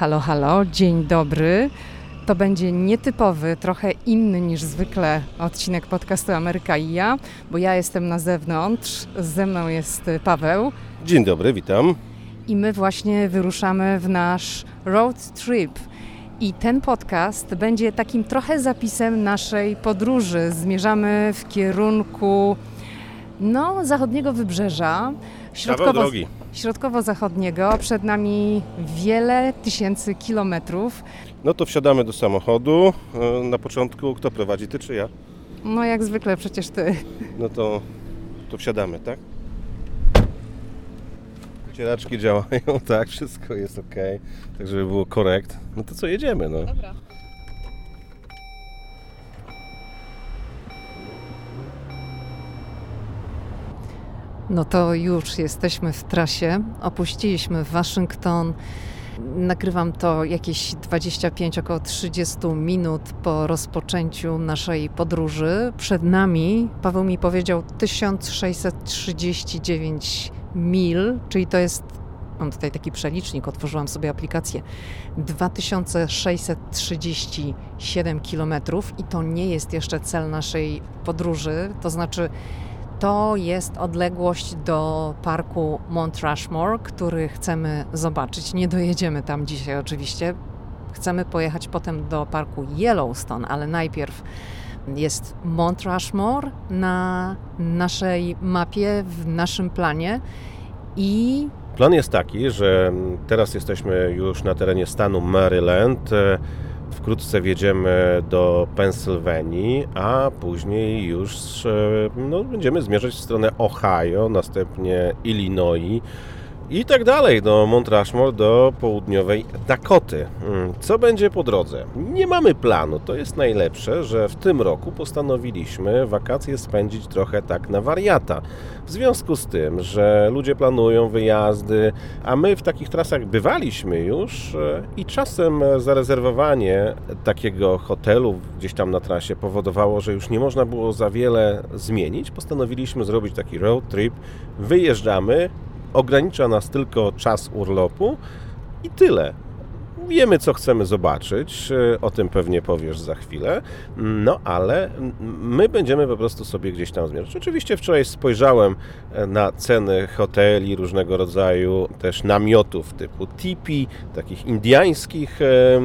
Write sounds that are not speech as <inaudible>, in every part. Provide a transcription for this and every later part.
Halo, halo, dzień dobry. To będzie nietypowy, trochę inny niż zwykle odcinek podcastu Ameryka i ja, bo ja jestem na zewnątrz, ze mną jest Paweł. Dzień dobry, witam. I my właśnie wyruszamy w nasz road trip. I ten podcast będzie takim trochę zapisem naszej podróży. Zmierzamy w kierunku no, zachodniego wybrzeża. Środkowo, drogi. Środkowo-zachodniego. Przed nami wiele tysięcy kilometrów. No to wsiadamy do samochodu. E, na początku kto prowadzi, ty czy ja? No jak zwykle przecież ty. No to, to wsiadamy, tak? Wycieraczki działają, <laughs> tak, wszystko jest ok, tak żeby było korekt. No to co, jedziemy, no. Dobra. No to już jesteśmy w trasie. Opuściliśmy Waszyngton. Nagrywam to jakieś 25, około 30 minut po rozpoczęciu naszej podróży. Przed nami, Paweł mi powiedział, 1639 mil, czyli to jest, mam tutaj taki przelicznik, otworzyłam sobie aplikację, 2637 kilometrów i to nie jest jeszcze cel naszej podróży, to znaczy to jest odległość do parku Mount Rushmore, który chcemy zobaczyć. Nie dojedziemy tam dzisiaj oczywiście. Chcemy pojechać potem do parku Yellowstone, ale najpierw jest Mount Rushmore na naszej mapie, w naszym planie i Plan jest taki, że teraz jesteśmy już na terenie stanu Maryland. Wkrótce wjedziemy do Pensylwanii, a później już no, będziemy zmierzać w stronę Ohio, następnie Illinois i tak dalej, do Mount Rushmore, do południowej Dakoty. Hmm, co będzie po drodze? Nie mamy planu, to jest najlepsze, że w tym roku postanowiliśmy wakacje spędzić trochę tak na wariata. W związku z tym, że ludzie planują wyjazdy, a my w takich trasach bywaliśmy już e, i czasem zarezerwowanie takiego hotelu gdzieś tam na trasie powodowało, że już nie można było za wiele zmienić. Postanowiliśmy zrobić taki road trip. Wyjeżdżamy, ogranicza nas tylko czas urlopu i tyle. Wiemy, co chcemy zobaczyć, e, o tym pewnie powiesz za chwilę, no ale my będziemy po prostu sobie gdzieś tam zmierzać. Oczywiście wczoraj spojrzałem e, na ceny hoteli różnego rodzaju, też namiotów typu tipi, takich indiańskich, e,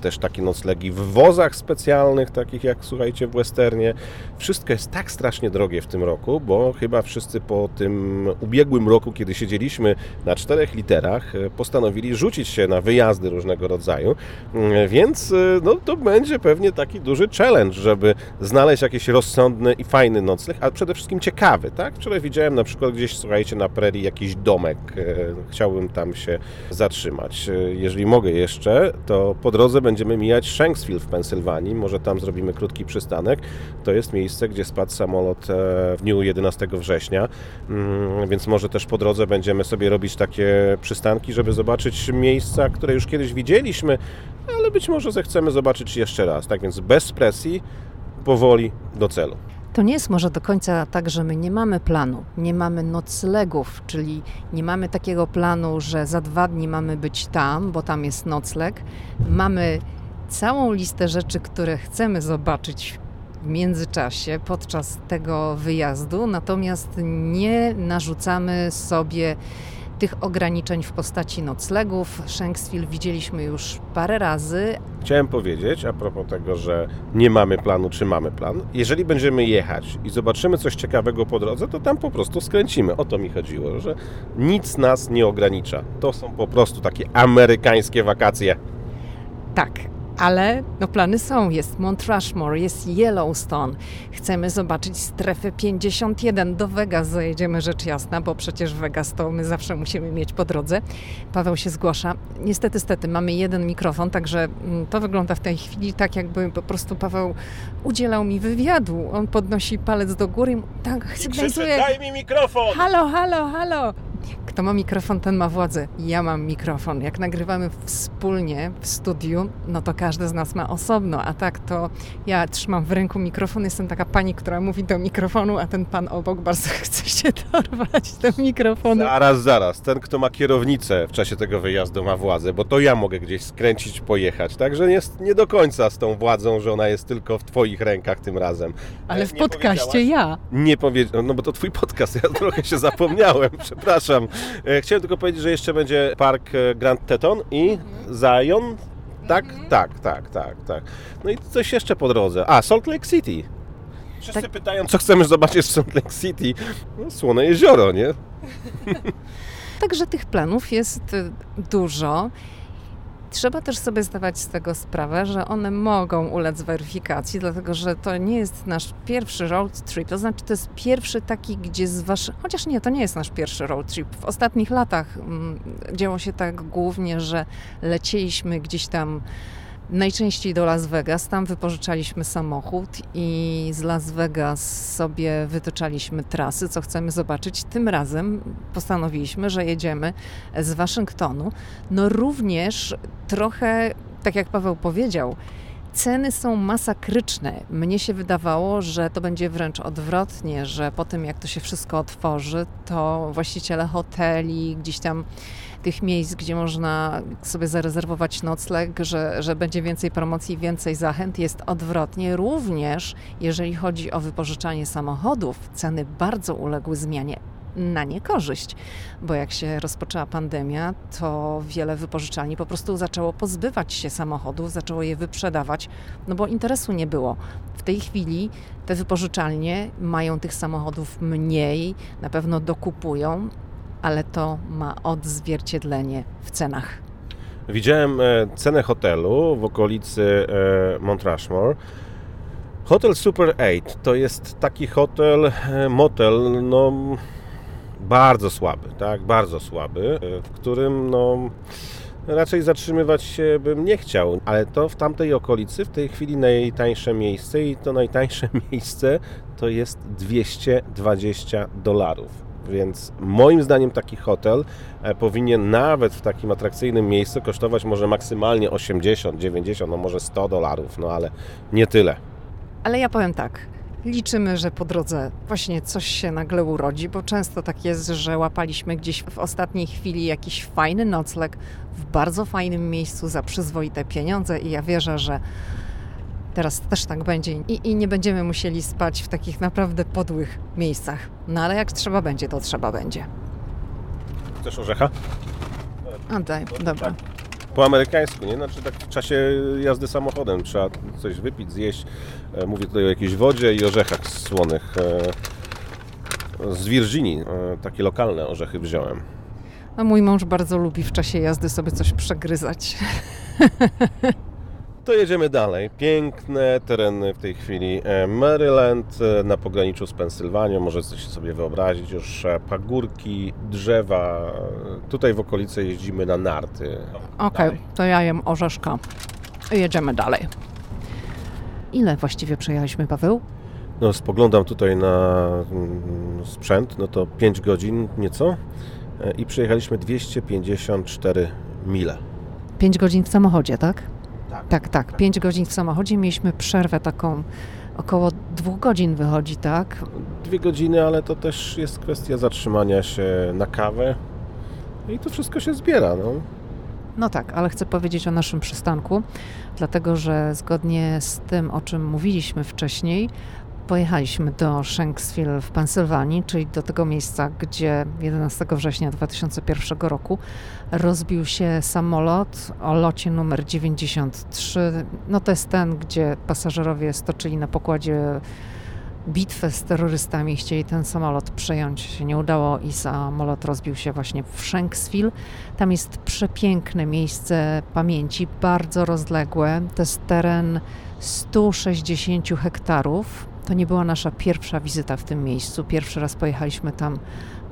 też takie noclegi w wozach specjalnych, takich jak słuchajcie w westernie. Wszystko jest tak strasznie drogie w tym roku, bo chyba wszyscy po tym ubiegłym roku, kiedy siedzieliśmy na czterech literach, postanowili rzucić się na wyjazdy różnego rodzaju, mm, więc y, no, to będzie pewnie taki duży challenge, żeby znaleźć jakiś rozsądny i fajny nocleg, a przede wszystkim ciekawy, tak? Wczoraj widziałem na przykład gdzieś, słuchajcie, na prerii jakiś domek, y, chciałbym tam się zatrzymać. Y, jeżeli mogę jeszcze, to po drodze będziemy mijać Shanksville w Pensylwanii, może tam zrobimy krótki przystanek. To jest miejsce, gdzie spadł samolot e, w dniu 11 września, mm, więc może też po drodze będziemy sobie robić takie przystanki, żeby zobaczyć miejsca, które już kiedyś widzieliśmy, ale być może zechcemy zobaczyć jeszcze raz. Tak więc bez presji, powoli do celu. To nie jest może do końca tak, że my nie mamy planu, nie mamy noclegów, czyli nie mamy takiego planu, że za dwa dni mamy być tam, bo tam jest nocleg. Mamy całą listę rzeczy, które chcemy zobaczyć w międzyczasie podczas tego wyjazdu, natomiast nie narzucamy sobie tych ograniczeń w postaci noclegów. Shanksville widzieliśmy już parę razy. Chciałem powiedzieć a propos tego, że nie mamy planu, czy mamy plan. Jeżeli będziemy jechać i zobaczymy coś ciekawego po drodze, to tam po prostu skręcimy. O to mi chodziło, że nic nas nie ogranicza. To są po prostu takie amerykańskie wakacje. Tak, ale no, plany są. Jest Mount Rushmore, jest Yellowstone. Chcemy zobaczyć strefę 51. Do Vegas zajedziemy rzecz jasna, bo przecież Vegas to my zawsze musimy mieć po drodze. Paweł się zgłasza. Niestety, stety, mamy jeden mikrofon, także mm, to wygląda w tej chwili tak, jakby po prostu Paweł udzielał mi wywiadu. On podnosi palec do góry. Tak, sygnalizuje. Daj mi mikrofon! Halo, halo, halo! Kto ma mikrofon, ten ma władzę. Ja mam mikrofon. Jak nagrywamy wspólnie w studiu, no to każdy z nas ma osobno, a tak to ja trzymam w ręku mikrofon, jestem taka pani, która mówi do mikrofonu, a ten pan obok bardzo <laughs> chce się dorwać do mikrofonu. Zaraz, zaraz. Ten, kto ma kierownicę w czasie tego wyjazdu ma władzę, bo to ja mogę gdzieś skręcić, pojechać. Także jest nie do końca z tą władzą, że ona jest tylko w twoich rękach tym razem. Ale w nie podcaście ja. Nie powiedziałem, no bo to twój podcast, ja trochę się zapomniałem, <laughs> przepraszam. E, Chciałem tylko powiedzieć, że jeszcze będzie park e, Grand Teton i Zion. Tak, tak, tak, tak, tak. No i coś jeszcze po drodze. A, Salt Lake City. Wszyscy Tak. pytają, co chcemy zobaczyć w Salt Lake City. No, słone jezioro, nie? <laughs> Także tych planów jest y, dużo. Trzeba też sobie zdawać z tego sprawę, że one mogą ulec weryfikacji, dlatego że to nie jest nasz pierwszy road trip. To znaczy, to jest pierwszy taki, gdzie z waszym. Chociaż nie, to nie jest nasz pierwszy road trip. W ostatnich latach mm, działo się tak głównie, że lecieliśmy gdzieś tam najczęściej do Las Vegas. Tam wypożyczaliśmy samochód i z Las Vegas sobie wytyczaliśmy trasy, co chcemy zobaczyć. Tym razem postanowiliśmy, że jedziemy z Waszyngtonu. No również trochę, tak jak Paweł powiedział, Ceny są masakryczne. Mnie się wydawało, że to będzie wręcz odwrotnie, że po tym jak to się wszystko otworzy, to właściciele hoteli, gdzieś tam tych miejsc, gdzie można sobie zarezerwować nocleg, że, że będzie więcej promocji, więcej zachęt, jest odwrotnie. Również jeżeli chodzi o wypożyczanie samochodów, ceny bardzo uległy zmianie na niekorzyść, bo jak się rozpoczęła pandemia, to wiele wypożyczalni po prostu zaczęło pozbywać się samochodów, zaczęło je wyprzedawać, no bo interesu nie było. W tej chwili te wypożyczalnie mają tych samochodów mniej, na pewno dokupują, ale to ma odzwierciedlenie w cenach. Widziałem e, cenę hotelu w okolicy e, Mount Rushmore. Hotel Super 8 to jest taki hotel, e, motel, no bardzo słaby, tak, bardzo słaby, w którym no raczej zatrzymywać się bym nie chciał, ale to w tamtej okolicy w tej chwili najtańsze miejsce i to najtańsze <laughs> miejsce to jest 220 dolarów. Więc moim zdaniem taki hotel e, powinien nawet w takim atrakcyjnym miejscu kosztować może maksymalnie 80, 90, no może 100 dolarów, no ale nie tyle. Ale ja powiem tak. Liczymy, że po drodze właśnie coś się nagle urodzi, bo często tak jest, że łapaliśmy gdzieś w ostatniej chwili jakiś fajny nocleg w bardzo fajnym miejscu za przyzwoite pieniądze i ja wierzę, że teraz też tak będzie i, i nie będziemy musieli spać w takich naprawdę podłych miejscach. No ale jak trzeba będzie, to trzeba będzie. Chcesz orzecha? A daj, dobra. Po amerykańsku, nie? Znaczy tak w czasie jazdy samochodem trzeba coś wypić, zjeść. E, Mówię tutaj o jakiejś wodzie i orzechach słonych. e, Z Virginii e, takie lokalne orzechy wziąłem. No mój mąż bardzo lubi w czasie jazdy sobie coś przegryzać. <laughs> To jedziemy dalej. Piękne tereny w tej chwili. E, Maryland e, na pograniczu z Pensylwanią. Możecie sobie wyobrazić już e, pagórki, drzewa. Tutaj w okolicy jeździmy na narty. Okej, Dalej. to ja jem orzeszka. I jedziemy dalej. Ile właściwie przejechaliśmy, Paweł? No, spoglądam tutaj na mm, sprzęt, no to 5 godzin nieco i przejechaliśmy 254 mile. 5 godzin w samochodzie, tak? Tak. Tak. 5 godzin w samochodzie. Mieliśmy przerwę taką około dwóch godzin wychodzi, tak? Dwie godziny, ale to też jest kwestia zatrzymania się na kawę i to wszystko się zbiera. No. No tak, ale chcę powiedzieć o naszym przystanku, dlatego że zgodnie z tym, o czym mówiliśmy wcześniej, pojechaliśmy do Shanksville w Pensylwanii, czyli do tego miejsca, gdzie 11 września 2001 roku rozbił się samolot o locie numer 93. No to jest ten, gdzie pasażerowie stoczyli na pokładzie bitwę z terrorystami, chcieli ten samolot przejąć, się nie udało i samolot rozbił się właśnie w Shanksville. Tam jest przepiękne miejsce pamięci, bardzo rozległe. To jest teren 160 hektarów. To nie była nasza pierwsza wizyta w tym miejscu. Pierwszy raz pojechaliśmy tam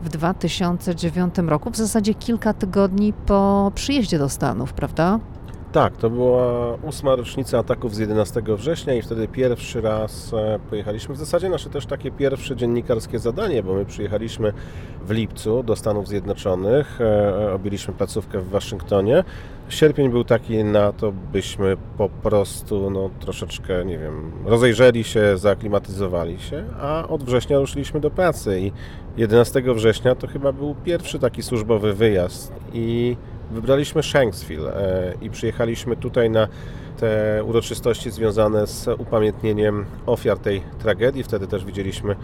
w 2009 roku, w zasadzie kilka tygodni po przyjeździe do Stanów, prawda? Tak, to była ósma rocznica ataków z 11 września i wtedy pierwszy raz e, pojechaliśmy. W zasadzie nasze też takie pierwsze dziennikarskie zadanie, bo my przyjechaliśmy w lipcu do Stanów Zjednoczonych, e, objęliśmy placówkę w Waszyngtonie. Sierpień był taki na to, byśmy po prostu no, troszeczkę, nie wiem, rozejrzeli się, zaaklimatyzowali się, a od września ruszyliśmy do pracy i 11 września to chyba był pierwszy taki służbowy wyjazd i Wybraliśmy Shanksville e, i przyjechaliśmy tutaj na te uroczystości związane z upamiętnieniem ofiar tej tragedii. Wtedy też widzieliśmy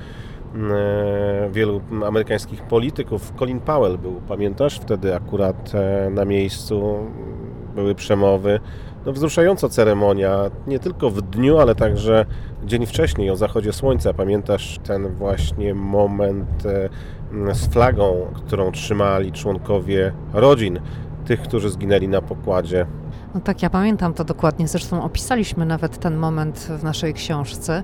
mm, e, wielu amerykańskich polityków. Colin Powell był, pamiętasz? Wtedy akurat e, na miejscu były przemowy. No, wzruszająca ceremonia, nie tylko w dniu, ale także dzień wcześniej, o zachodzie słońca. Pamiętasz ten właśnie moment z flagą, którą trzymali członkowie rodzin tych, którzy zginęli na pokładzie. No tak, ja pamiętam to dokładnie. Zresztą opisaliśmy nawet ten moment w naszej książce,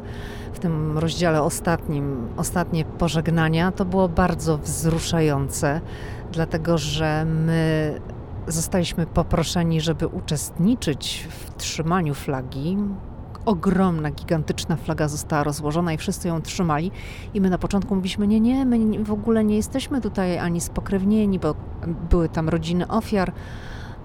w tym rozdziale ostatnim, ostatnie pożegnania. To było bardzo wzruszające, dlatego że my zostaliśmy poproszeni, żeby uczestniczyć w trzymaniu flagi ogromna, gigantyczna flaga została rozłożona i wszyscy ją trzymali. I my na początku mówiliśmy, nie, nie, my w ogóle nie jesteśmy tutaj ani spokrewnieni, bo były tam rodziny ofiar.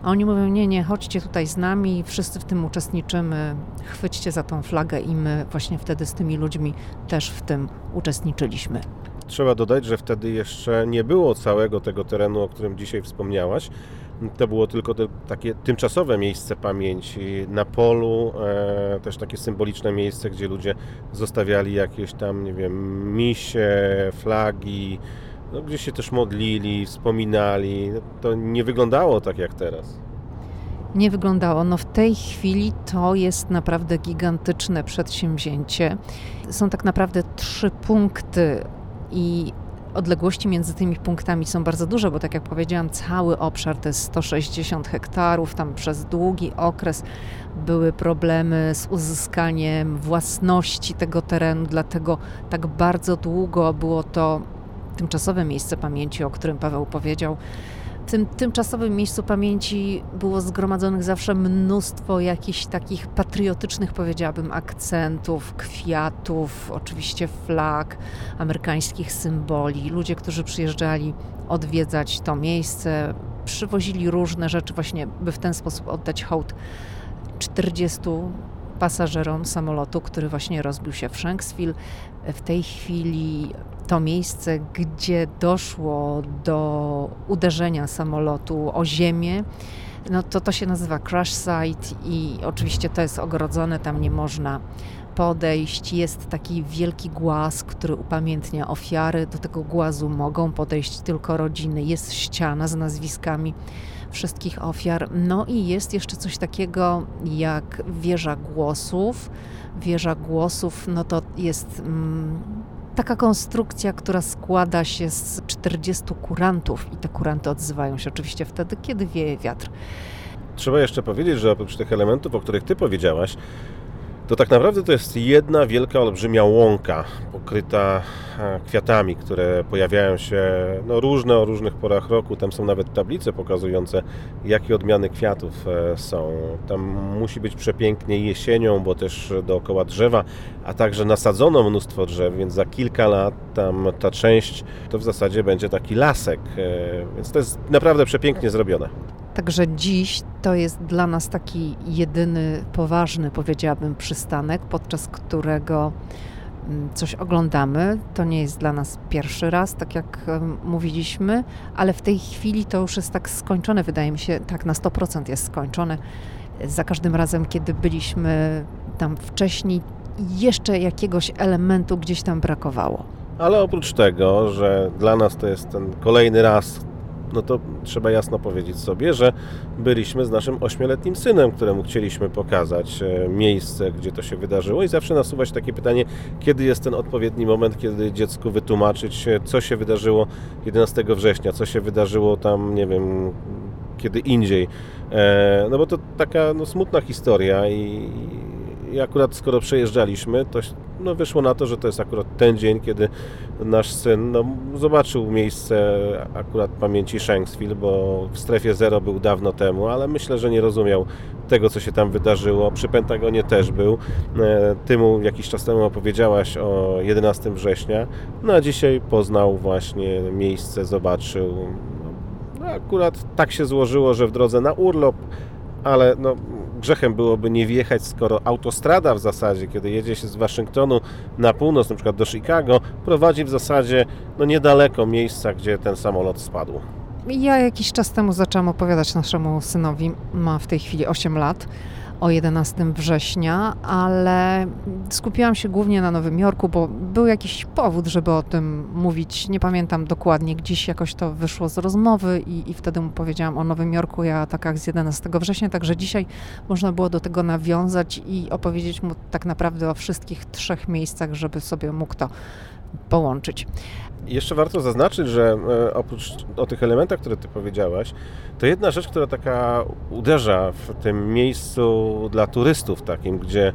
A oni mówią, nie, nie, chodźcie tutaj z nami, wszyscy w tym uczestniczymy, chwyćcie za tą flagę i my właśnie wtedy z tymi ludźmi też w tym uczestniczyliśmy. Trzeba dodać, że wtedy jeszcze nie było całego tego terenu, o którym dzisiaj wspomniałaś. To było tylko takie tymczasowe miejsce pamięci na polu, e, też takie symboliczne miejsce, gdzie ludzie zostawiali jakieś tam, nie wiem, misie, flagi, no, gdzie się też modlili, wspominali. To nie wyglądało tak jak teraz. Nie wyglądało. No w tej chwili to jest naprawdę gigantyczne przedsięwzięcie. Są tak naprawdę trzy punkty i odległości między tymi punktami są bardzo duże, bo tak jak powiedziałam, cały obszar to jest 160 hektarów. Tam przez długi okres były problemy z uzyskaniem własności tego terenu, dlatego tak bardzo długo było to tymczasowe miejsce pamięci, o którym Paweł powiedział tym tymczasowym miejscu pamięci było zgromadzonych zawsze mnóstwo jakichś takich patriotycznych, powiedziałabym, akcentów, kwiatów, oczywiście flag, amerykańskich symboli. Ludzie, którzy przyjeżdżali odwiedzać to miejsce, przywozili różne rzeczy, właśnie by w ten sposób oddać hołd 40 pasażerom samolotu, który właśnie rozbił się w Shanksville. W tej chwili to miejsce, gdzie doszło do uderzenia samolotu o ziemię, no to to się nazywa crash site i oczywiście to jest ogrodzone, tam nie można podejść. Jest taki wielki głaz, który upamiętnia ofiary. Do tego głazu mogą podejść tylko rodziny. Jest ściana z nazwiskami wszystkich ofiar. No i jest jeszcze coś takiego jak wieża głosów. Wieża głosów, no to jest mm, taka konstrukcja, która składa się z 40 kurantów i te kuranty odzywają się oczywiście wtedy, kiedy wieje wiatr. Trzeba jeszcze powiedzieć, że oprócz tych elementów, o których Ty powiedziałaś, to tak naprawdę to jest jedna wielka, olbrzymia łąka pokryta e, kwiatami, które pojawiają się no, różne o różnych porach roku. Tam są nawet tablice pokazujące, jakie odmiany kwiatów e, są. Tam musi być przepięknie jesienią, bo też dookoła drzewa, a także nasadzono mnóstwo drzew, więc za kilka lat tam ta część to w zasadzie będzie taki lasek. E, więc to jest naprawdę przepięknie zrobione. Także dziś to jest dla nas taki jedyny poważny, powiedziałabym, przystanek, podczas którego mm, coś oglądamy. To nie jest dla nas pierwszy raz, tak jak mówiliśmy, ale w tej chwili to już jest tak skończone, wydaje mi się, tak na 100% jest skończone. Za każdym razem, kiedy byliśmy tam wcześniej, jeszcze jakiegoś elementu gdzieś tam brakowało. Ale oprócz tego, że dla nas to jest ten kolejny raz, no to trzeba jasno powiedzieć sobie, że byliśmy z naszym ośmioletnim synem, któremu chcieliśmy pokazać e, miejsce, gdzie to się wydarzyło i zawsze nasuwać takie pytanie, kiedy jest ten odpowiedni moment, kiedy dziecku wytłumaczyć, e, co się wydarzyło 11 września, co się wydarzyło tam, nie wiem, kiedy indziej. E, no bo to taka no, smutna historia i i akurat skoro przejeżdżaliśmy, to no, wyszło na to, że to jest akurat ten dzień, kiedy nasz syn no, zobaczył miejsce akurat pamięci Shanksville, bo w strefie zero był dawno temu, ale myślę, że nie rozumiał tego, co się tam wydarzyło. Przy Pentagonie też był. E, ty mu jakiś czas temu opowiedziałaś o 11 września, no a dzisiaj poznał właśnie miejsce, zobaczył. No, akurat tak się złożyło, że w drodze na urlop, ale no, grzechem byłoby nie wjechać, skoro autostrada w zasadzie, kiedy jedzie się z Waszyngtonu na północ, na przykład do Chicago, prowadzi w zasadzie no, niedaleko miejsca, gdzie ten samolot spadł. Ja jakiś czas temu zaczęłam opowiadać naszemu synowi, ma w tej chwili 8 lat, o 11 września, ale skupiłam się głównie na Nowym Jorku, bo był jakiś powód, żeby o tym mówić. Nie pamiętam dokładnie, gdzieś jakoś to wyszło z rozmowy i, i wtedy mu powiedziałam o Nowym Jorku i atakach z 11 września, także dzisiaj można było do tego nawiązać i opowiedzieć mu tak naprawdę o wszystkich trzech miejscach, żeby sobie mógł to połączyć. Jeszcze warto zaznaczyć, że e, oprócz o tych elementach, które Ty powiedziałaś, to jedna rzecz, która taka uderza w tym miejscu dla turystów takim, gdzie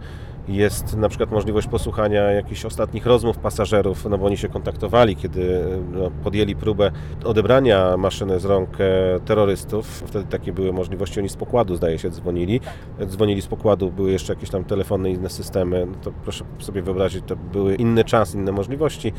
jest na przykład możliwość posłuchania jakichś ostatnich rozmów pasażerów, no bo oni się kontaktowali, kiedy no, podjęli próbę odebrania maszyny z rąk e, terrorystów. Wtedy takie były możliwości, oni z pokładu zdaje się dzwonili. Dzwonili z pokładu, były jeszcze jakieś tam telefony, inne systemy. No to proszę sobie wyobrazić, to były inny czas, inne możliwości.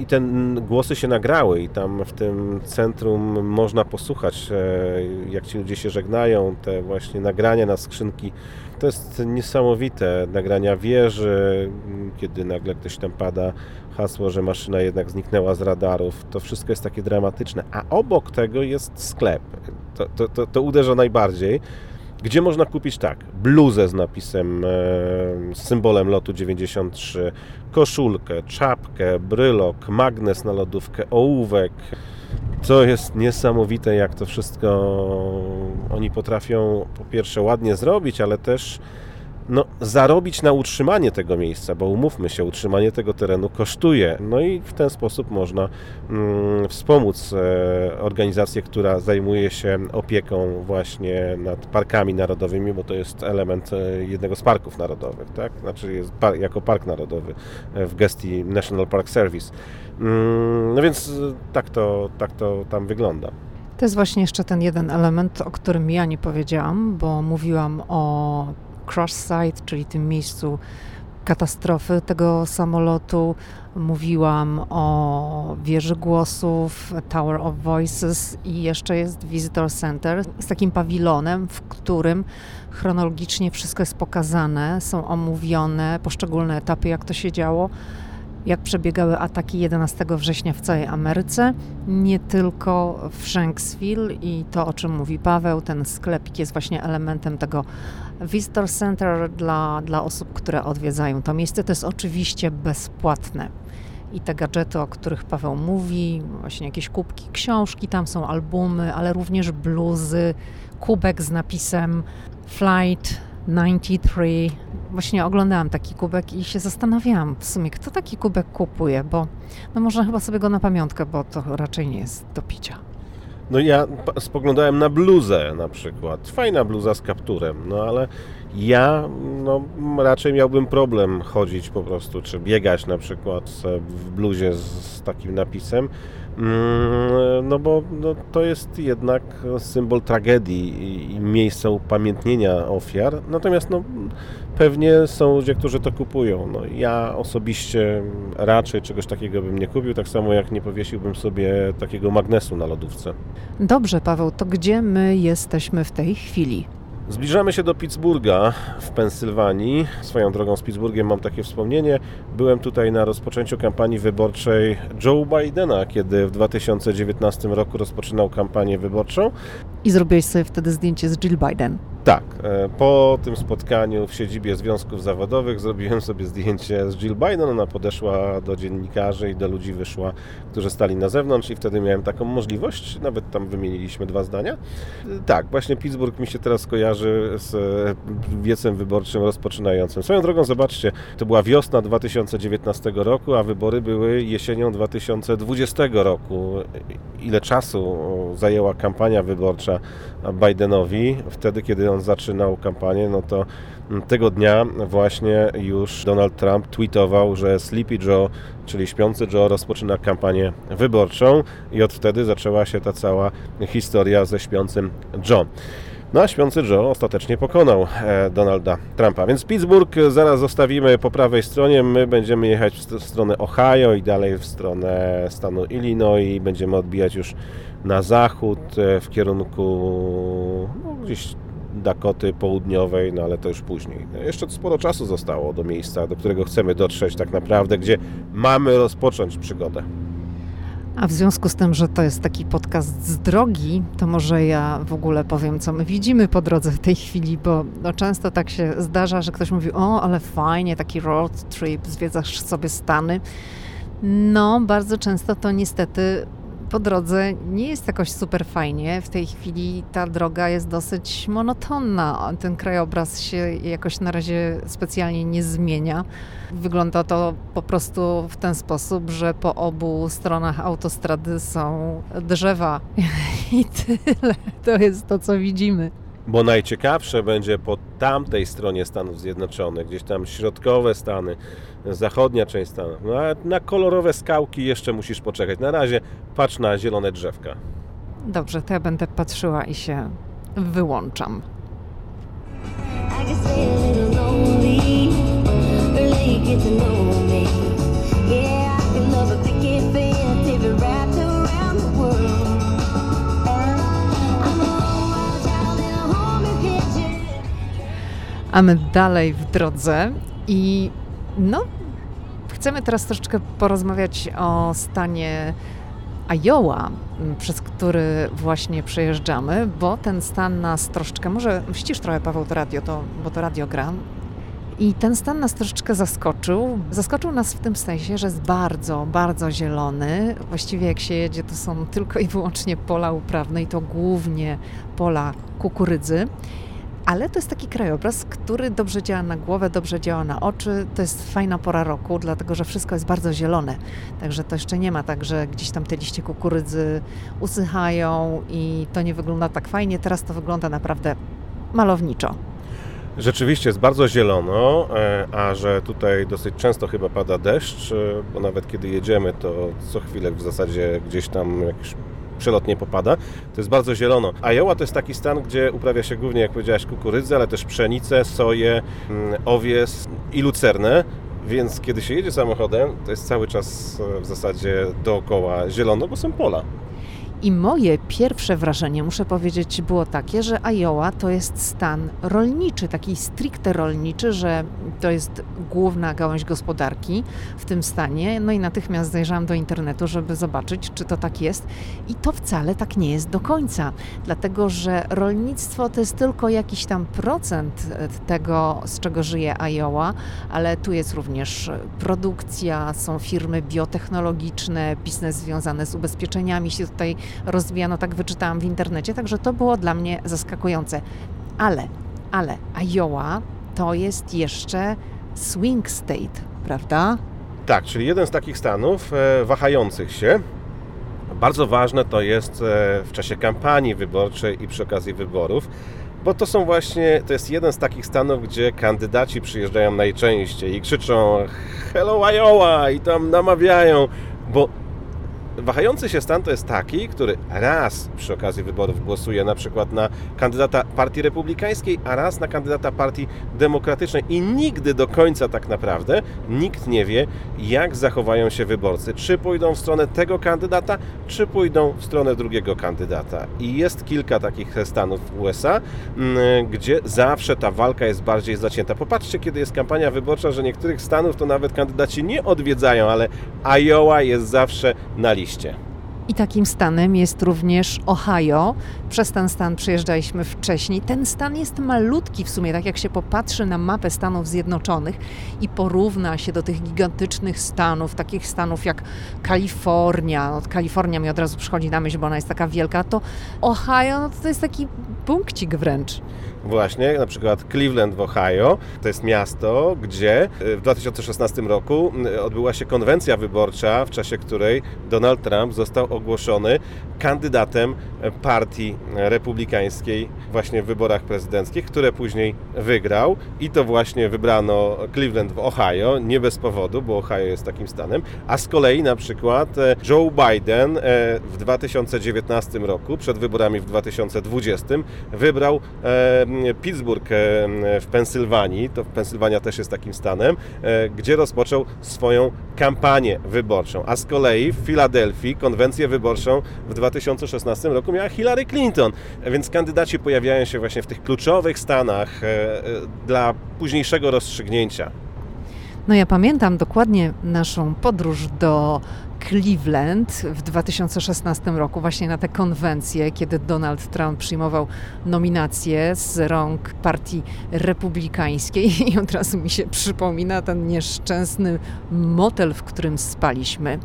I te głosy się nagrały i tam w tym centrum można posłuchać, e, jak ci ludzie się żegnają, te właśnie nagrania na skrzynki to jest niesamowite. Nagrania wieży, kiedy nagle ktoś tam pada, hasło, że maszyna jednak zniknęła z radarów. To wszystko jest takie dramatyczne. A obok tego jest sklep. To, to, to, to uderza najbardziej. Gdzie można kupić tak, bluzę z napisem, e, z symbolem lotu 93, koszulkę, czapkę, brylok, magnes na lodówkę, ołówek, co jest niesamowite, jak to wszystko oni potrafią po pierwsze ładnie zrobić, ale też no, zarobić na utrzymanie tego miejsca, bo umówmy się, utrzymanie tego terenu kosztuje. No i w ten sposób można mm, wspomóc e, organizację, która zajmuje się opieką właśnie nad parkami narodowymi, bo to jest element e, jednego z parków narodowych, tak? Znaczy jest par jako park narodowy e, w gestii National Park Service. Mm, no więc e, tak to, tak to tam wygląda. To jest właśnie jeszcze ten jeden element, o którym ja nie powiedziałam, bo mówiłam o crash site, czyli tym miejscu katastrofy tego samolotu. Mówiłam o wieży głosów, Tower of Voices i jeszcze jest Visitor Center z takim pawilonem, w którym chronologicznie wszystko jest pokazane, są omówione poszczególne etapy, jak to się działo jak przebiegały ataki 11 września w całej Ameryce, nie tylko w Shanksville i to, o czym mówi Paweł, ten sklepik jest właśnie elementem tego Visitor Center dla, dla osób, które odwiedzają to miejsce. To jest oczywiście bezpłatne. I te gadżety, o których Paweł mówi, właśnie jakieś kubki, książki, tam są albumy, ale również bluzy, kubek z napisem Flight 93. Właśnie oglądałam taki kubek i się zastanawiałam w sumie, kto taki kubek kupuje, bo no można chyba sobie go na pamiątkę, bo to raczej nie jest do picia. No ja spoglądałem na bluzę na przykład. Fajna bluza z kapturem, no ale ja no, raczej miałbym problem chodzić po prostu, czy biegać na przykład w bluzie z, takim napisem, no bo no, to jest jednak symbol tragedii i, miejsca upamiętnienia ofiar. Natomiast no, pewnie są ludzie, którzy to kupują. No, ja osobiście raczej czegoś takiego bym nie kupił, tak samo jak nie powiesiłbym sobie takiego magnesu na lodówce. Dobrze, Paweł, to gdzie my jesteśmy w tej chwili? Zbliżamy się do Pittsburgha w Pensylwanii. Swoją drogą z Pittsburghem mam takie wspomnienie. Byłem tutaj na rozpoczęciu kampanii wyborczej Joe Bidena, kiedy w 2019 roku rozpoczynał kampanię wyborczą. I zrobiłeś sobie wtedy zdjęcie z Jill Biden. Tak, e, po tym spotkaniu w siedzibie związków zawodowych zrobiłem sobie zdjęcie z Jill Biden. Ona podeszła do dziennikarzy i do ludzi wyszła, którzy stali na zewnątrz i wtedy miałem taką możliwość. Nawet tam wymieniliśmy dwa zdania. Tak, właśnie Pittsburgh mi się teraz kojarzy z wiecem wyborczym rozpoczynającym. Swoją drogą, zobaczcie, to była wiosna 2019 roku, a wybory były jesienią 2020 roku. Ile czasu zajęła kampania wyborcza Bidenowi, wtedy kiedy on zaczynał kampanię, no to tego dnia właśnie już Donald Trump tweetował, że Sleepy Joe, czyli śpiący Joe, rozpoczyna kampanię wyborczą i od wtedy zaczęła się ta cała historia ze śpiącym Joe. No a śpiący Joe ostatecznie pokonał e, Donalda Trumpa. Więc Pittsburgh zaraz zostawimy po prawej stronie. My będziemy jechać w stronę Ohio i dalej w stronę stanu Illinois. Będziemy odbijać już na zachód e, w kierunku no, gdzieś Dakoty Południowej, no ale to już później. Jeszcze sporo czasu zostało do miejsca, do którego chcemy dotrzeć tak naprawdę, gdzie mamy rozpocząć przygodę. A w związku z tym, że to jest taki podcast z drogi, to może ja w ogóle powiem, co my widzimy po drodze w tej chwili, bo no często tak się zdarza, że ktoś mówi: O, ale fajnie, taki road trip, zwiedzasz sobie Stany. No, bardzo często to niestety po drodze nie jest jakoś super fajnie. W tej chwili ta droga jest dosyć monotonna. Ten krajobraz się jakoś na razie specjalnie nie zmienia. Wygląda to po prostu w ten sposób, że po obu stronach autostrady są drzewa <laughs> i tyle. To jest to, co widzimy. Bo najciekawsze będzie po tamtej stronie Stanów Zjednoczonych, gdzieś tam środkowe Stany, zachodnia część Stanów. No, a na kolorowe skałki jeszcze musisz poczekać. Na razie patrz na zielone drzewka. Dobrze, to ja będę patrzyła i się wyłączam. A my dalej w drodze i no, chcemy teraz troszeczkę porozmawiać o stanie Iowa, przez który właśnie przejeżdżamy, bo ten stan nas troszeczkę, może ścisz trochę Paweł to radio, to, bo to radio gra, i ten stan nas troszeczkę zaskoczył. Zaskoczył nas w tym sensie, że jest bardzo, bardzo zielony. Właściwie jak się jedzie, to są tylko i wyłącznie pola uprawne i to głównie pola kukurydzy ale to jest taki krajobraz, który dobrze działa na głowę, dobrze działa na oczy. To jest fajna pora roku, dlatego że wszystko jest bardzo zielone. Także to jeszcze nie ma tak, że gdzieś tam te liście kukurydzy usychają i to nie wygląda tak fajnie. Teraz to wygląda naprawdę malowniczo. Rzeczywiście jest bardzo zielono, e, a że tutaj dosyć często chyba pada deszcz, e, bo nawet kiedy jedziemy, to co chwilę w zasadzie gdzieś tam jakiś przelotnie popada. To jest bardzo zielono. Iowa to jest taki stan, gdzie uprawia się głównie, jak powiedziałeś, kukurydzę, ale też pszenicę, soję, mm, owies i lucernę. Więc kiedy się jedzie samochodem, to jest cały czas e, w zasadzie dookoła zielono, bo są pola. I moje pierwsze wrażenie, muszę powiedzieć, było takie, że Iowa to jest stan rolniczy, taki stricte rolniczy, że to jest główna gałąź gospodarki w tym stanie. No i natychmiast zajrzałam do internetu, żeby zobaczyć, czy to tak jest. I to wcale tak nie jest do końca, dlatego że rolnictwo to jest tylko jakiś tam procent tego, z czego żyje Iowa, ale tu jest również produkcja, są firmy biotechnologiczne, biznes związany z ubezpieczeniami się tutaj rozwijano, tak wyczytałam w internecie, także to było dla mnie zaskakujące. Ale, ale Iowa to jest jeszcze swing state, prawda? Tak, czyli jeden z takich stanów e, wahających się. Bardzo ważne to jest e, w czasie kampanii wyborczej i przy okazji wyborów, bo to są właśnie, to jest jeden z takich stanów, gdzie kandydaci przyjeżdżają najczęściej i krzyczą Hello Iowa i tam namawiają, bo Wahający się stan to jest taki, który raz przy okazji wyborów głosuje na przykład na kandydata Partii Republikańskiej, a raz na kandydata Partii Demokratycznej i nigdy do końca tak naprawdę nikt nie wie, jak zachowają się wyborcy. Czy pójdą w stronę tego kandydata, czy pójdą w stronę drugiego kandydata. I jest kilka takich stanów w USA, mm, gdzie zawsze ta walka jest bardziej zacięta. Popatrzcie, kiedy jest kampania wyborcza, że niektórych stanów to nawet kandydaci nie odwiedzają, ale Iowa jest zawsze na liście. I takim stanem jest również Ohio. Przez ten stan przyjeżdżaliśmy wcześniej. Ten stan jest malutki w sumie, tak jak się popatrzy na mapę Stanów Zjednoczonych i porówna się do tych gigantycznych stanów, takich stanów jak Kalifornia. No, Kalifornia mi od razu przychodzi na myśl, bo ona jest taka wielka. To Ohio no, to jest taki punkcik wręcz. Właśnie, na przykład Cleveland w Ohio, to jest miasto, gdzie y, w 2016 roku y, odbyła się konwencja wyborcza, w czasie której Donald Trump został ogłoszony kandydatem partii republikańskiej właśnie w wyborach prezydenckich, które później wygrał i to właśnie wybrano Cleveland w Ohio, nie bez powodu, bo Ohio jest takim stanem, a z kolei na przykład e, Joe Biden e, w 2019 roku, przed wyborami w 2020 wybrał e, Pittsburgh w Pensylwanii, to Pensylwania też jest takim stanem, gdzie rozpoczął swoją kampanię wyborczą, a z kolei w Filadelfii konwencję wyborczą w 2016 roku miała Hillary Clinton, więc kandydaci pojawiają się właśnie w tych kluczowych stanach dla późniejszego rozstrzygnięcia. No ja pamiętam dokładnie naszą podróż do Cleveland w 2016 roku, właśnie na tę konwencję, kiedy Donald Trump przyjmował nominacje z rąk partii republikańskiej i od razu mi się przypomina ten nieszczęsny motel, w którym spaliśmy.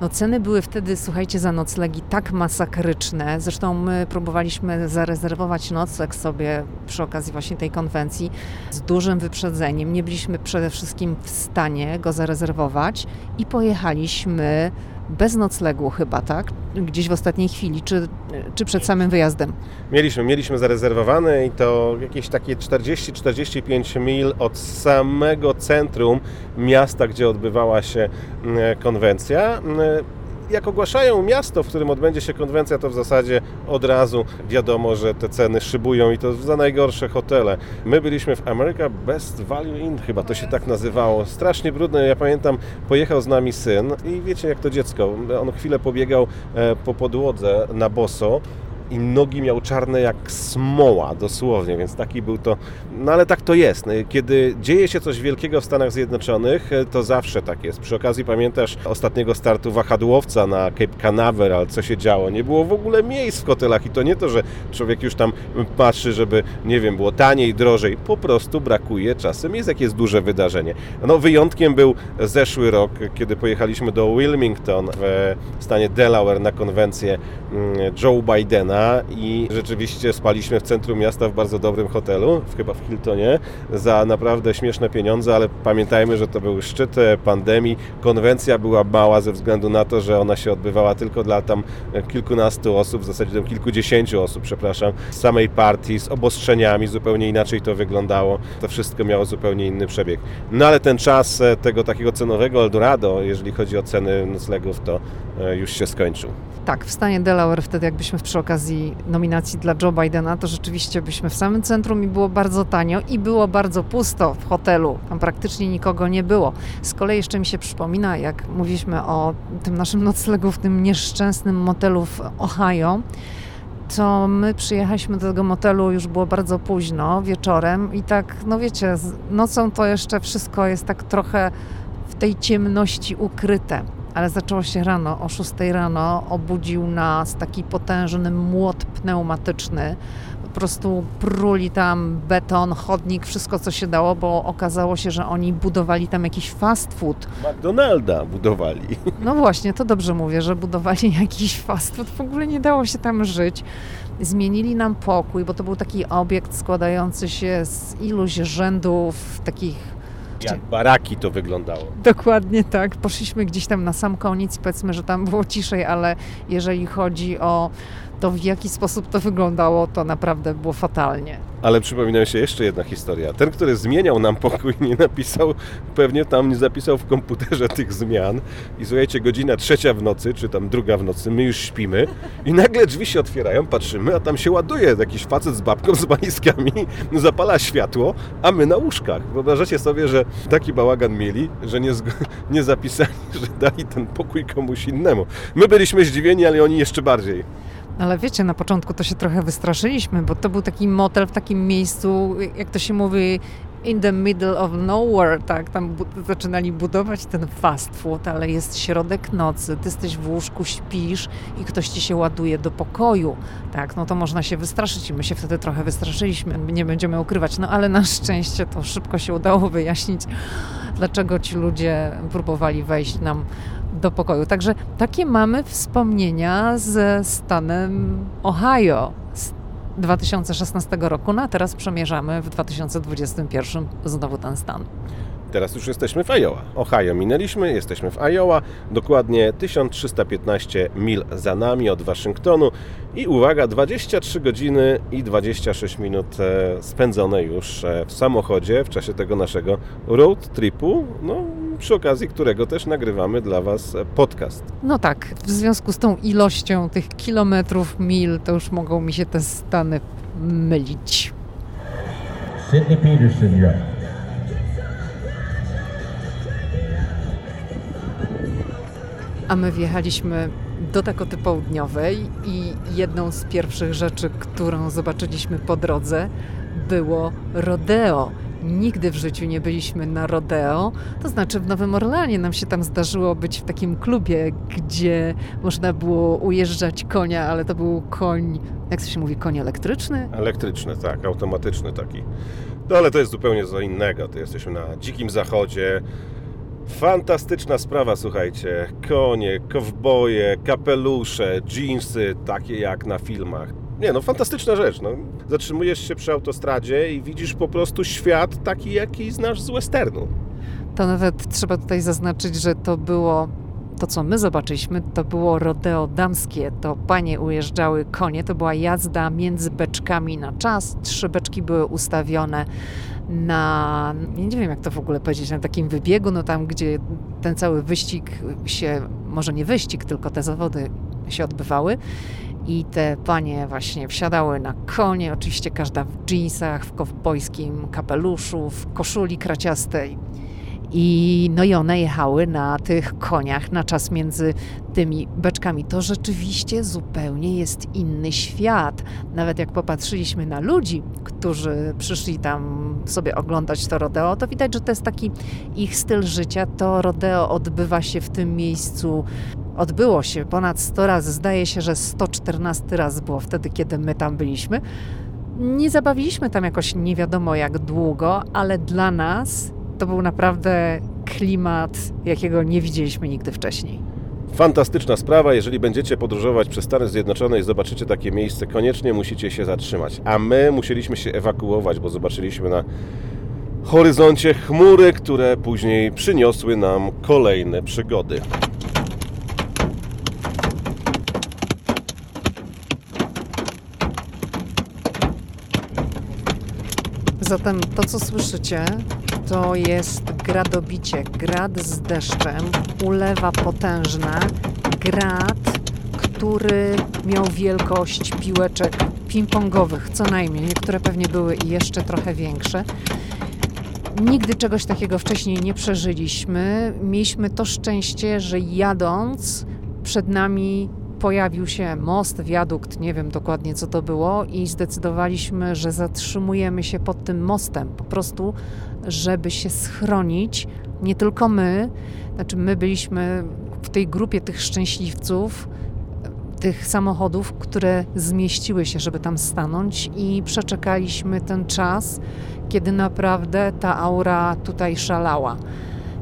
No ceny były wtedy, słuchajcie, za noclegi tak masakryczne. Zresztą my próbowaliśmy zarezerwować nocleg sobie przy okazji właśnie tej konwencji z dużym wyprzedzeniem. Nie byliśmy przede wszystkim w stanie go zarezerwować i pojechaliśmy bez noclegu chyba, tak? Gdzieś w ostatniej chwili, czy, czy przed samym wyjazdem? Mieliśmy, mieliśmy zarezerwowane i to jakieś takie 40-45 mil od samego centrum miasta, gdzie odbywała się mm, konwencja. Jak ogłaszają miasto, w którym odbędzie się konwencja, to w zasadzie od razu wiadomo, że te ceny szybują i to za najgorsze hotele. My byliśmy w America Best Value Inn, chyba to się tak nazywało. Strasznie brudne. Ja pamiętam, pojechał z nami syn i wiecie jak to dziecko. On chwilę pobiegał e, po podłodze na boso i nogi miał czarne jak smoła, dosłownie, więc taki był to. No ale tak to jest. Kiedy dzieje się coś wielkiego w Stanach Zjednoczonych, to zawsze tak jest. Przy okazji pamiętasz ostatniego startu wahadłowca na Cape Canaveral, co się działo? Nie było w ogóle miejsc w hotelach i to nie to, że człowiek już tam patrzy, żeby, nie wiem, było taniej, drożej. Po prostu brakuje czasem jest jakieś duże wydarzenie. No wyjątkiem był zeszły rok, kiedy pojechaliśmy do Wilmington w stanie Delaware na konwencję mm, Joe Bidena i rzeczywiście spaliśmy w centrum miasta w bardzo dobrym hotelu, chyba w Hiltonie, za naprawdę śmieszne pieniądze, ale pamiętajmy, że to był szczyt e, pandemii. Konwencja była mała ze względu na to, że ona się odbywała tylko dla tam e, kilkunastu osób, w zasadzie tam kilkudziesięciu osób, przepraszam, z samej partii, z obostrzeniami, zupełnie inaczej to wyglądało. To wszystko miało zupełnie inny przebieg. No ale ten czas e, tego takiego cenowego Eldorado, jeżeli chodzi o ceny noclegów, to już się skończył. Tak, w stanie Delaware wtedy jakbyśmy przy okazji nominacji dla Joe Bidena, to rzeczywiście byśmy w samym centrum i było bardzo tanio i było bardzo pusto w hotelu. Tam praktycznie nikogo nie było. Z kolei jeszcze mi się przypomina, jak mówiliśmy o tym naszym noclegu w tym nieszczęsnym motelu w Ohio, to my przyjechaliśmy do tego motelu, już było bardzo późno, wieczorem i tak, no wiecie, nocą to jeszcze wszystko jest tak trochę w tej ciemności ukryte ale zaczęło się rano, o 6 rano obudził nas taki potężny młot pneumatyczny. Po prostu pruli tam beton, chodnik, wszystko co się dało, bo okazało się, że oni budowali tam jakiś fast food. McDonalda budowali. No właśnie, to dobrze mówię, że budowali <laughs> jakiś fast food. W ogóle nie dało się tam żyć. Zmienili nam pokój, bo to był taki obiekt składający się z iluś rzędów takich jak baraki to wyglądało. Dokładnie tak. Poszliśmy gdzieś tam na sam koniec, powiedzmy, że tam było ciszej, ale jeżeli chodzi o to, w jaki sposób to wyglądało, to naprawdę było fatalnie. Ale przypomina mi się jeszcze jedna historia. Ten, który zmieniał nam pokój, nie napisał, pewnie tam nie zapisał w komputerze tych zmian. I słuchajcie, godzina trzecia w nocy, czy tam druga w nocy, my już śpimy i nagle drzwi się otwierają, patrzymy, a tam się ładuje jakiś facet z babką, z walizkami, zapala światło, a my na łóżkach. Wyobrażacie sobie, że taki bałagan mieli, że nie, nie zapisali, że dali ten pokój komuś innemu. My byliśmy zdziwieni, ale oni jeszcze bardziej. Ale wiecie, na początku to się trochę wystraszyliśmy, bo to był taki motel w takim miejscu, jak to się mówi, in the middle of nowhere, tak, tam bu zaczynali budować ten fast food, ale jest środek nocy, ty jesteś w łóżku, śpisz i ktoś ci się ładuje do pokoju, tak, no to można się wystraszyć i my się wtedy trochę wystraszyliśmy, nie będziemy ukrywać, no ale na szczęście to szybko się udało wyjaśnić, dlaczego ci ludzie próbowali wejść nam do pokoju. Także takie mamy wspomnienia ze stanem Ohio. 2016 roku, no a teraz przemierzamy w 2021 znowu ten stan. Teraz już jesteśmy w Iowa. Ohio minęliśmy, jesteśmy w Iowa, dokładnie 1315 mil za nami od Waszyngtonu i uwaga, 23 godziny i 26 minut e, spędzone już e, w samochodzie w czasie tego naszego road tripu, no, przy okazji którego też nagrywamy dla Was podcast. No tak, w związku z tą ilością tych kilometrów, mil, to już mogą mi się te stany mylić. Sydney Peterson, you're a my wjechaliśmy do Dakoty Południowej i jedną z pierwszych rzeczy, którą zobaczyliśmy po drodze, było rodeo. Nigdy w życiu nie byliśmy na rodeo, to znaczy w Nowym Orleanie nam się tam zdarzyło być w takim klubie, gdzie można było ujeżdżać konia, ale to był koń, jak się mówi, koń elektryczny? Elektryczny, tak, automatyczny taki. No ale to jest zupełnie co innego. To jesteśmy na dzikim zachodzie, Fantastyczna sprawa, słuchajcie. Konie, kowboje, kapelusze, jeansy, takie jak na filmach. Nie no, fantastyczna rzecz. No. Zatrzymujesz się przy autostradzie i widzisz po prostu świat taki, jaki znasz z westernu. To nawet trzeba tutaj zaznaczyć, że to było to, co my zobaczyliśmy, to było rodeo damskie. To panie ujeżdżały konie, to była jazda między beczkami na czas. Trzy beczki były ustawione na, nie wiem jak to w ogóle powiedzieć, na takim wybiegu, no tam, gdzie ten cały wyścig się, może nie wyścig, tylko te zawody się odbywały. I te panie właśnie wsiadały na konie, oczywiście każda w jeansach, w kowbojskim kapeluszu, w koszuli kraciastej. I, no i one jechały na tych koniach na czas między tymi beczkami. To rzeczywiście zupełnie jest inny świat. Nawet jak popatrzyliśmy na ludzi, którzy przyszli tam sobie oglądać to rodeo, to widać, że to jest taki ich styl życia. To rodeo odbywa się w tym miejscu odbyło się ponad 100 razy. Zdaje się, że 114 raz było wtedy, kiedy my tam byliśmy. Nie zabawiliśmy tam jakoś nie wiadomo jak długo, ale dla nas to był naprawdę klimat, jakiego nie widzieliśmy nigdy wcześniej. Fantastyczna sprawa. Jeżeli będziecie podróżować przez Stany Zjednoczone i zobaczycie takie miejsce, koniecznie musicie się zatrzymać. A my musieliśmy się ewakuować, bo zobaczyliśmy na horyzoncie chmury, które później przyniosły nam kolejne przygody. Zatem to, co słyszycie, to jest gradobicie, grad z deszczem, ulewa potężna, grad, który miał wielkość piłeczek ping-pongowych, co najmniej. Niektóre pewnie były jeszcze trochę większe. Nigdy czegoś takiego wcześniej nie przeżyliśmy. Mieliśmy to szczęście, że jadąc przed nami pojawił się most, wiadukt, nie wiem dokładnie co to było, i zdecydowaliśmy, że zatrzymujemy się pod tym mostem, po prostu, żeby się schronić. Nie tylko my, znaczy my byliśmy w tej grupie tych szczęśliwców, tych samochodów, które zmieściły się, żeby tam stanąć, i przeczekaliśmy ten czas, kiedy naprawdę ta aura tutaj szalała.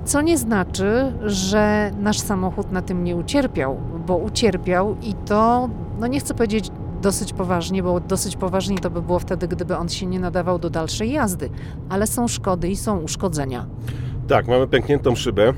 Co nie znaczy, że nasz samochód na tym nie ucierpiał, bo ucierpiał i to, no nie chcę powiedzieć dosyć poważnie, bo dosyć poważnie to by było wtedy, gdyby on się nie nadawał do dalszej jazdy, ale są szkody i są uszkodzenia. Tak, mamy pękniętą szybę.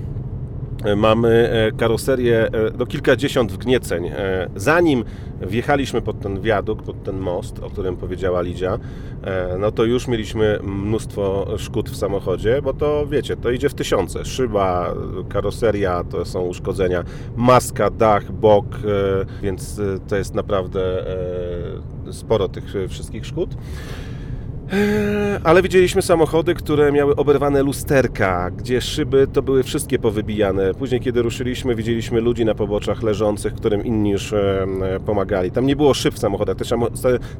Mamy e, karoserię do no, kilkadziesiąt wgnieceń. E, zanim wjechaliśmy pod ten wiadukt, pod ten most, o którym powiedziała Lidia, e, no to już mieliśmy mnóstwo szkód w samochodzie, bo to wiecie, to idzie w tysiące. Szyba, karoseria to są uszkodzenia, maska, dach, bok, więc to jest naprawdę sporo tych wszystkich szkód. Eee, ale widzieliśmy samochody, które miały oberwane lusterka, gdzie szyby to były wszystkie powybijane. Później, kiedy ruszyliśmy, widzieliśmy ludzi na poboczach leżących, którym inni już pomagali. Tam nie było szyb w samochodach,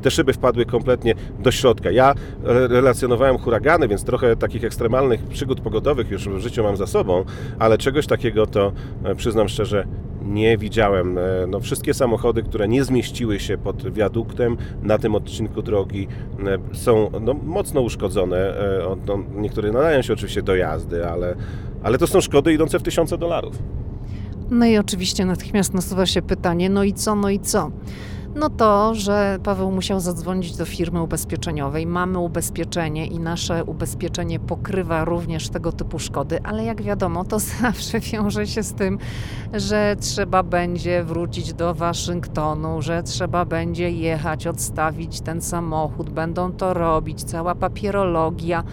te, szyby wpadły kompletnie do środka. Ja relacjonowałem huragany, więc trochę takich ekstremalnych przygód pogodowych już w życiu mam za sobą, ale czegoś takiego to e, przyznam szczerze nie widziałem. E, no, wszystkie samochody, które nie zmieściły się pod wiaduktem na tym odcinku drogi e, są no, mocno uszkodzone. E, no, niektóre nadają się oczywiście do jazdy, ale, ale to są szkody idące w tysiące dolarów. No i oczywiście natychmiast nasuwa się pytanie, no i co, no i co? No to, że Paweł musiał zadzwonić do firmy ubezpieczeniowej. Mamy ubezpieczenie i nasze ubezpieczenie pokrywa również tego typu szkody, ale jak wiadomo, to <laughs> zawsze wiąże się z tym, że trzeba będzie wrócić do Waszyngtonu, że trzeba będzie jechać, odstawić ten samochód, będą to robić, cała papierologia.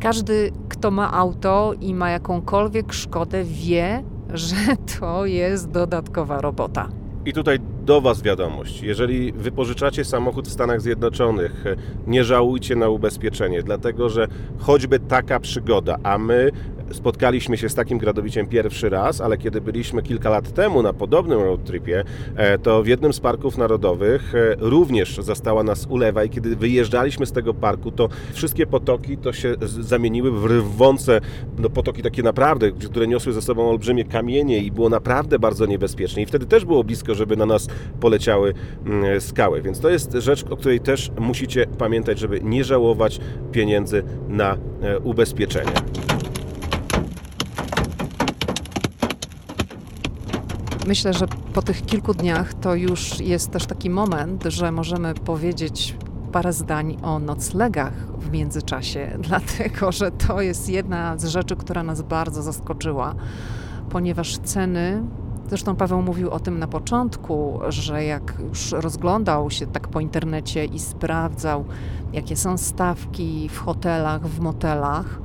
Każdy, kto ma auto i ma jakąkolwiek szkodę, wie, że to jest dodatkowa robota. I tutaj do Was wiadomość. Jeżeli wypożyczacie samochód w Stanach Zjednoczonych, nie żałujcie na ubezpieczenie, dlatego że choćby taka przygoda, a my spotkaliśmy się z takim gradowiciem pierwszy raz, ale kiedy byliśmy kilka lat temu na podobnym road tripie, e, to w jednym z parków narodowych e, również zastała nas ulewa i kiedy wyjeżdżaliśmy z tego parku, to wszystkie potoki to się zamieniły w rwące no, potoki takie naprawdę, które niosły ze sobą olbrzymie kamienie i było naprawdę bardzo niebezpiecznie. I wtedy też było blisko, żeby na nas poleciały mm, skały. Więc to jest rzecz, o której też musicie pamiętać, żeby nie żałować pieniędzy na e, ubezpieczenie. Myślę, że po tych kilku dniach to już jest też taki moment, że możemy powiedzieć parę zdań o noclegach w międzyczasie, <laughs> dlatego że to jest jedna z rzeczy, która nas bardzo zaskoczyła, ponieważ ceny Zresztą Paweł mówił o tym na początku, że jak już rozglądał się tak po internecie i sprawdzał, jakie są stawki w hotelach, w motelach,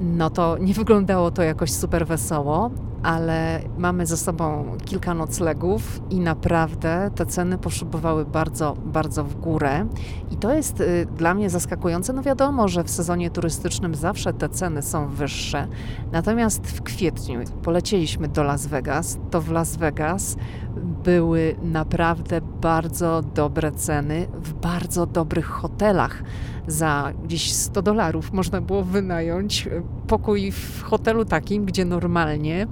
no to nie wyglądało to jakoś super wesoło, ale mamy ze sobą kilka noclegów i naprawdę te ceny poszybowały bardzo, bardzo w górę. I to jest y, dla mnie zaskakujące. No wiadomo, że w sezonie turystycznym zawsze te ceny są wyższe. Natomiast w kwietniu polecieliśmy do Las Vegas. To w Las Vegas były naprawdę bardzo dobre ceny w bardzo dobrych hotelach. Za gdzieś 100 dolarów można było wynająć e, pokój w hotelu takim, gdzie normalnie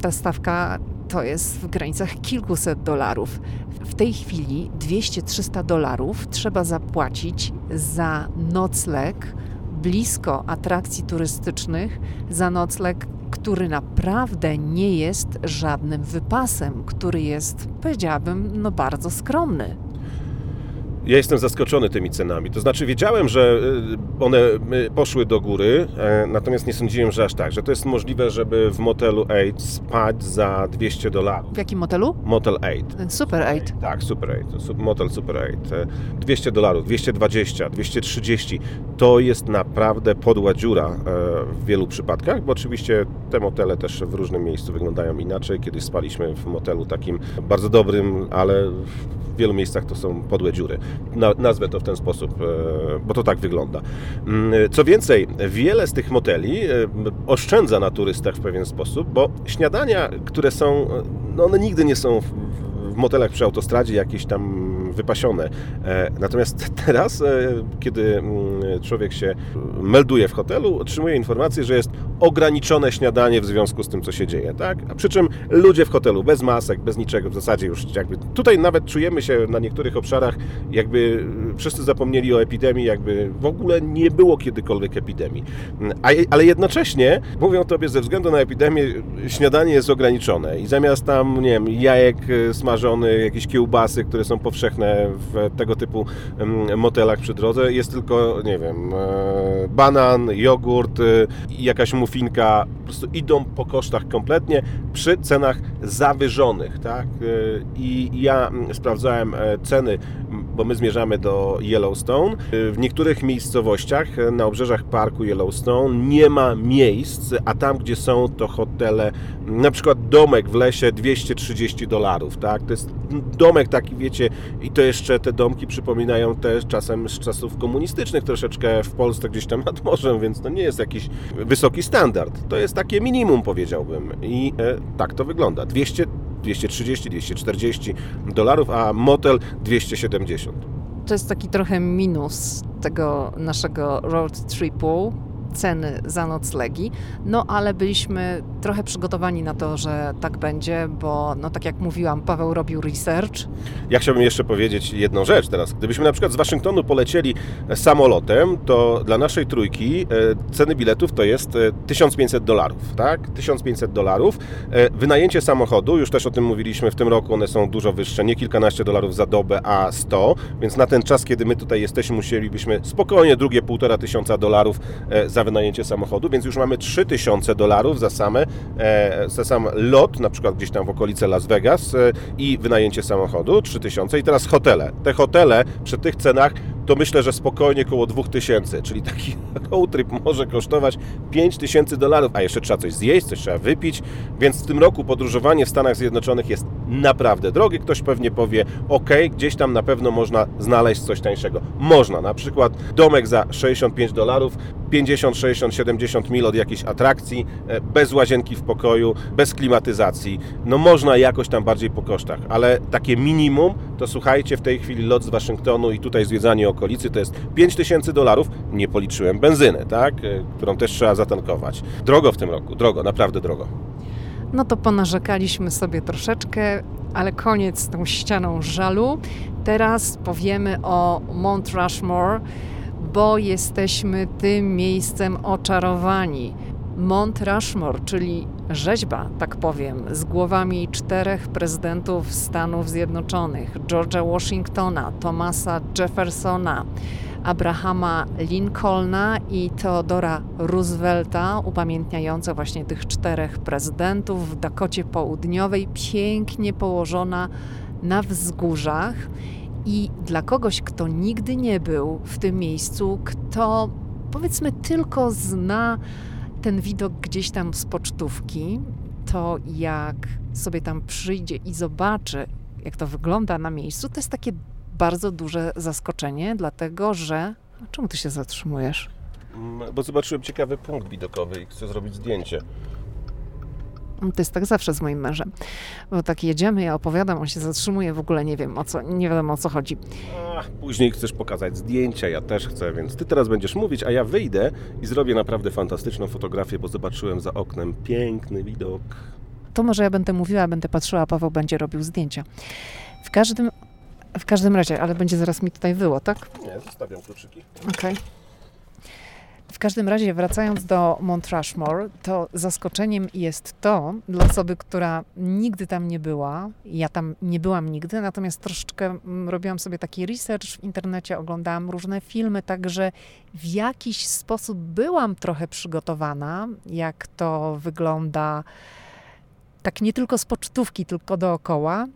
ta stawka to jest w granicach kilkuset dolarów. W tej chwili 200-300 dolarów trzeba zapłacić za nocleg blisko atrakcji turystycznych, za nocleg który naprawdę nie jest żadnym wypasem, który jest, powiedziałabym, no bardzo skromny. Ja jestem zaskoczony tymi cenami. To znaczy, wiedziałem, że y, one y, poszły do góry, e, natomiast nie sądziłem, że aż tak, że to jest możliwe, żeby w motelu 8 spać za 200 dolarów. W jakim motelu? Motel 8. Super 8. Tak, Super 8. Motel Super 8. 200 dolarów, 220, 230. To jest naprawdę podła dziura e, w wielu przypadkach, bo oczywiście te motele też w różnym miejscu wyglądają inaczej. Kiedyś spaliśmy w motelu takim bardzo dobrym, ale w wielu miejscach to są podłe dziury. Nazwę to w ten sposób, e, bo to tak wygląda. Mm, co więcej, wiele z tych moteli e, oszczędza na turystach w pewien sposób, bo śniadania, które są, no one nigdy nie są w motelach przy autostradzie jakieś tam wypasione. E, natomiast <laughs> teraz, e, kiedy mm, człowiek się melduje w hotelu, otrzymuje informację, że jest ograniczone śniadanie w związku z tym, co się dzieje. Tak? A przy czym ludzie w hotelu bez masek, bez niczego, w zasadzie już jakby tutaj nawet czujemy się na niektórych obszarach, jakby wszyscy zapomnieli o epidemii, jakby w ogóle nie było kiedykolwiek epidemii. A, ale jednocześnie mówią tobie, ze względu na epidemię, śniadanie jest ograniczone i zamiast tam, nie wiem, jajek e, smażony, jakieś kiełbasy, które są powszechne w tego typu motelach przy drodze. Jest tylko, nie wiem, e, banan, jogurt i jakaś muffinka. Po prostu idą po kosztach kompletnie przy cenach zawyżonych, tak? E, I ja sprawdzałem e, ceny, bo my zmierzamy do Yellowstone. W niektórych miejscowościach na obrzeżach parku Yellowstone nie ma miejsc, a tam, gdzie są, to hotele, na przykład domek w lesie 230 dolarów, tak? To jest domek taki, wiecie, i to jeszcze te domki przypominają te czasem z czasów komunistycznych troszeczkę w Polsce gdzieś tam nad morzem, więc to nie jest jakiś wysoki standard. To jest takie minimum powiedziałbym i e, tak to wygląda. 200, 230, 240 dolarów, a motel 270. To jest taki trochę minus tego naszego road tripu, ceny za noclegi, no ale byliśmy trochę przygotowani na to, że tak będzie, bo no tak jak mówiłam, Paweł robił research. Ja chciałbym jeszcze powiedzieć jedną rzecz teraz. Gdybyśmy na przykład z Waszyngtonu polecieli samolotem, to dla naszej trójki e, ceny biletów to jest 1500 dolarów, tak? 1500 dolarów. Wynajęcie samochodu, już też o tym mówiliśmy w tym roku, one są dużo wyższe, nie kilkanaście dolarów za dobę, a 100, więc na ten czas, kiedy my tutaj jesteśmy, musielibyśmy spokojnie drugie półtora tysiąca dolarów e, wynajęcie samochodu, więc już mamy 3000 dolarów za same, e, za sam lot, na przykład gdzieś tam w okolice Las Vegas e, i wynajęcie samochodu 3000 i teraz hotele. Te hotele przy tych cenach to myślę, że spokojnie około 2000, czyli taki <laughs> road trip może kosztować 5000 dolarów, a jeszcze trzeba coś zjeść, coś trzeba wypić, więc w tym roku podróżowanie w Stanach Zjednoczonych jest naprawdę drogie. Ktoś pewnie powie, ok, gdzieś tam na pewno można znaleźć coś tańszego. Można, na przykład domek za 65 dolarów, 50, 60, 70 mil od jakiejś atrakcji, e, bez łazienki w pokoju, bez klimatyzacji. No można jakoś tam bardziej po kosztach, ale takie minimum to słuchajcie, w tej chwili lot z Waszyngtonu i tutaj zwiedzanie okolicy to jest 5000 dolarów. Nie policzyłem benzyny, tak? E, którą też trzeba zatankować. Drogo w tym roku, drogo, naprawdę drogo. No to ponarzekaliśmy sobie troszeczkę, ale koniec z tą ścianą żalu. Teraz powiemy o Mount Rushmore, bo jesteśmy tym miejscem oczarowani. Mount Rushmore, czyli rzeźba, tak powiem, z głowami czterech prezydentów Stanów Zjednoczonych: George'a Washingtona, Thomasa Jeffersona, Abrahama Lincolna i Theodora Roosevelta, upamiętniająca właśnie tych czterech prezydentów w Dakocie Południowej, pięknie położona na wzgórzach. I dla kogoś, kto nigdy nie był w tym miejscu, kto powiedzmy tylko zna ten widok gdzieś tam z pocztówki, to jak sobie tam przyjdzie i zobaczy, jak to wygląda na miejscu, to jest takie bardzo duże zaskoczenie, dlatego że. Czemu ty się zatrzymujesz? Mm, bo zobaczyłem ciekawy punkt widokowy i chcę zrobić zdjęcie. To jest tak zawsze z moim mężem. Bo tak jedziemy, ja opowiadam, on się zatrzymuje, w ogóle nie wiem o co, nie wiadomo o co chodzi. Ach, później chcesz pokazać zdjęcia, ja też chcę, więc ty teraz będziesz mówić, a ja wyjdę i zrobię naprawdę fantastyczną fotografię, bo zobaczyłem za oknem piękny widok. To może ja będę mówiła, będę patrzyła, a Paweł będzie robił zdjęcia. W każdym w każdym razie, ale będzie zaraz mi tutaj wyło, tak? Nie, zostawiam kluczyki. Okej. Okay. W każdym razie, wracając do Mount Rushmore, to zaskoczeniem jest to, dla osoby, która nigdy tam nie była, ja tam nie byłam nigdy, natomiast troszeczkę mm, robiłam sobie taki research w internecie, oglądałam różne filmy, także w jakiś sposób byłam trochę przygotowana, jak to wygląda, tak nie tylko z pocztówki, tylko dookoła.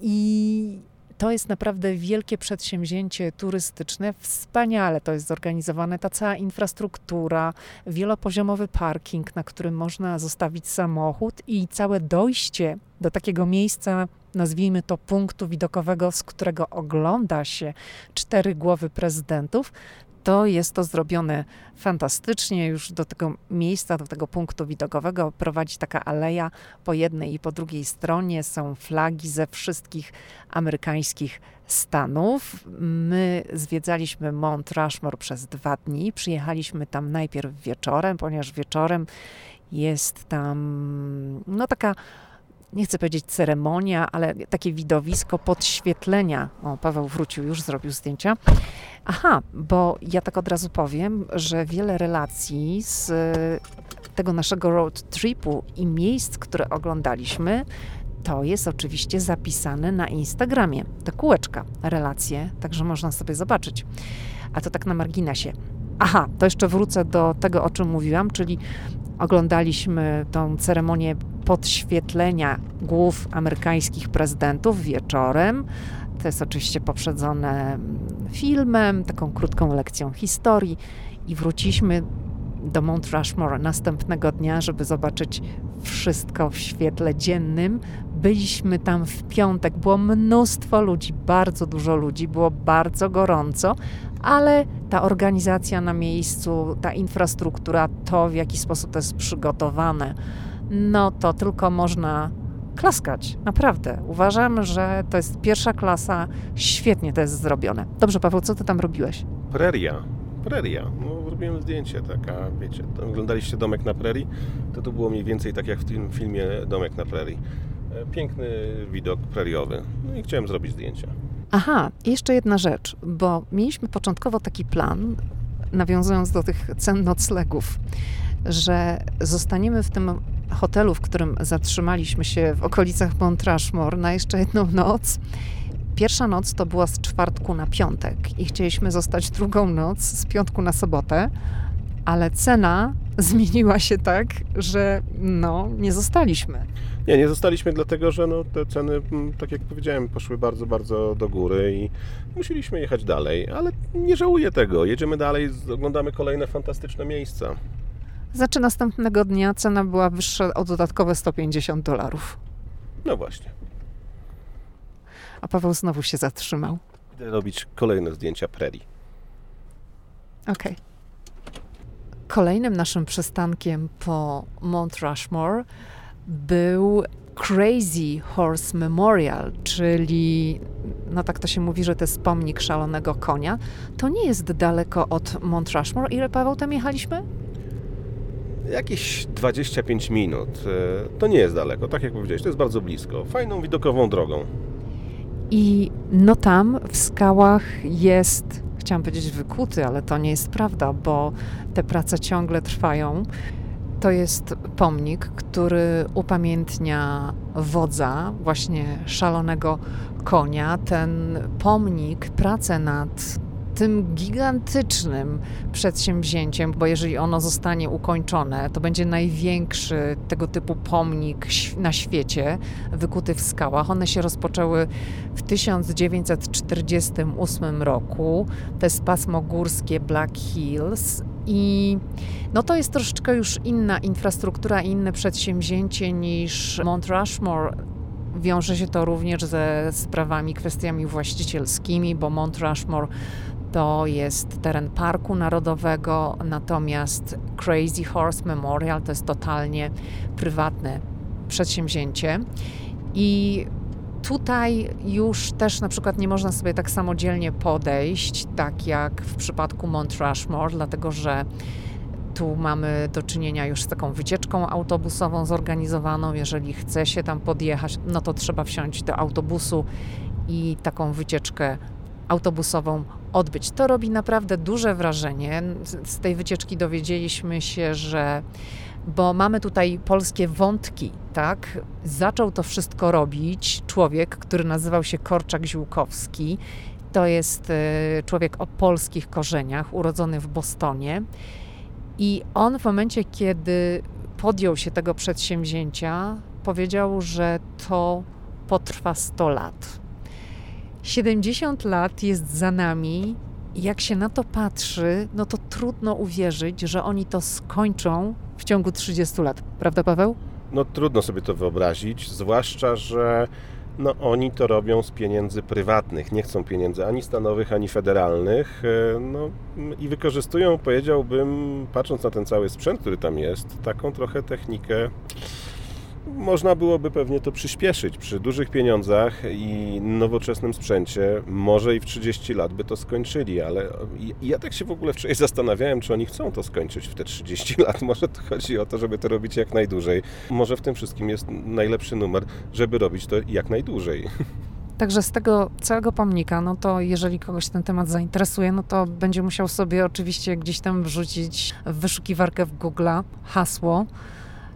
I to jest naprawdę wielkie przedsięwzięcie turystyczne. Wspaniale to jest zorganizowane, ta cała infrastruktura, wielopoziomowy parking, na którym można zostawić samochód i całe dojście do takiego miejsca, nazwijmy to punktu widokowego, z którego ogląda się cztery głowy prezydentów, to jest to zrobione fantastycznie. Już do tego miejsca, do tego punktu widokowego prowadzi taka aleja. Po jednej i po drugiej stronie są flagi ze wszystkich amerykańskich stanów. My zwiedzaliśmy Mount Rushmore przez dwa dni. Przyjechaliśmy tam najpierw wieczorem, ponieważ wieczorem jest tam no taka nie chcę powiedzieć ceremonia, ale takie widowisko podświetlenia. O, Paweł wrócił, już zrobił zdjęcia. Aha, bo ja tak od razu powiem, że wiele relacji z tego naszego road tripu i miejsc, które oglądaliśmy, to jest oczywiście zapisane na Instagramie. Te kółeczka, relacje, także można sobie zobaczyć. A to tak na marginesie. Aha, to jeszcze wrócę do tego, o czym mówiłam, czyli oglądaliśmy tą ceremonię podświetlenia głów amerykańskich prezydentów wieczorem. To jest oczywiście poprzedzone filmem, taką krótką lekcją historii i wróciliśmy do Mount Rushmore następnego dnia, żeby zobaczyć wszystko w świetle dziennym. Byliśmy tam w piątek, było mnóstwo ludzi, bardzo dużo ludzi, było bardzo gorąco, ale ta organizacja na miejscu, ta infrastruktura, to w jaki sposób to jest przygotowane, no to tylko można klaskać. Naprawdę. Uważam, że to jest pierwsza klasa. Świetnie to jest zrobione. Dobrze, Paweł, co ty tam robiłeś? Preria. preria. No, robiłem zdjęcie, taka, wiecie, oglądaliście Domek na prerii? To to było mniej więcej tak jak w tym filmie Domek na prerii. E, piękny widok preriowy. No i chciałem zrobić zdjęcia. Aha, jeszcze jedna rzecz, bo mieliśmy początkowo taki plan, nawiązując do tych cen noclegów, że zostaniemy w tym hotelu, w którym zatrzymaliśmy się w okolicach Mount Rushmore na jeszcze jedną noc. Pierwsza noc to była z czwartku na piątek i chcieliśmy zostać drugą noc z piątku na sobotę, ale cena zmieniła się tak, że no, nie zostaliśmy. Nie, nie zostaliśmy dlatego, że no, te ceny, mm, tak jak powiedziałem, poszły bardzo, bardzo do góry i musieliśmy jechać dalej, ale nie żałuję tego. Jedziemy dalej, oglądamy kolejne fantastyczne miejsca. Znaczy następnego dnia cena była wyższa o dodatkowe 150 dolarów. No właśnie. A Paweł znowu się zatrzymał. Idę robić kolejne zdjęcia prerii. Okej. Okay. Kolejnym naszym przystankiem po Mount Rushmore był Crazy Horse Memorial, czyli, no tak to się mówi, że to jest pomnik szalonego konia. To nie jest daleko od Mount Rushmore. Ile, Paweł, tam jechaliśmy? Jakieś 25 minut. E, to nie jest daleko, tak jak powiedziałeś, to jest bardzo blisko. Fajną, widokową drogą. I no tam w skałach jest, chciałam powiedzieć wykuty, ale to nie jest prawda, bo te prace ciągle trwają. To jest pomnik, który upamiętnia wodza, właśnie szalonego konia. Ten pomnik, pracę nad tym gigantycznym przedsięwzięciem, bo jeżeli ono zostanie ukończone, to będzie największy tego typu pomnik na świecie, wykuty w skałach. One się rozpoczęły w 1948 roku. To jest pasmo górskie Black Hills i no to jest troszeczkę już inna infrastruktura, inne przedsięwzięcie niż Mount Rushmore. Wiąże się to również ze sprawami, kwestiami właścicielskimi, bo Mount Rushmore to jest teren Parku Narodowego, natomiast Crazy Horse Memorial to jest totalnie prywatne przedsięwzięcie. I tutaj już też na przykład nie można sobie tak samodzielnie podejść, tak jak w przypadku Mount Rushmore, dlatego że tu mamy do czynienia już z taką wycieczką autobusową zorganizowaną. Jeżeli chce się tam podjechać, no to trzeba wsiąść do autobusu i taką wycieczkę autobusową odbyć. To robi naprawdę duże wrażenie. Z tej wycieczki dowiedzieliśmy się, że bo mamy tutaj polskie wątki, tak? Zaczął to wszystko robić człowiek, który nazywał się Korczak Ziółkowski. To jest e, człowiek o polskich korzeniach, urodzony w Bostonie. I on w momencie, kiedy podjął się tego przedsięwzięcia, powiedział, że to potrwa 100 lat. 70 lat jest za nami. Jak się na to patrzy, no to trudno uwierzyć, że oni to skończą w ciągu 30 lat. Prawda, Paweł? No trudno sobie to wyobrazić, zwłaszcza, że no, oni to robią z pieniędzy prywatnych, nie chcą pieniędzy ani stanowych, ani federalnych e, no, i wykorzystują, powiedziałbym, patrząc na ten cały sprzęt, który tam jest, taką trochę technikę można byłoby pewnie to przyspieszyć przy dużych pieniądzach i nowoczesnym sprzęcie. Może i w 30 lat by to skończyli, ale ja tak się w ogóle wczoraj <laughs> zastanawiałem, czy oni chcą to skończyć w te 30 <laughs> lat. Może to chodzi o to, żeby to robić jak najdłużej. Może w tym wszystkim jest najlepszy numer, żeby robić to jak najdłużej. <laughs> Także z tego całego pomnika, no to jeżeli kogoś ten temat zainteresuje, no to będzie musiał sobie oczywiście gdzieś tam wrzucić w wyszukiwarkę w Google hasło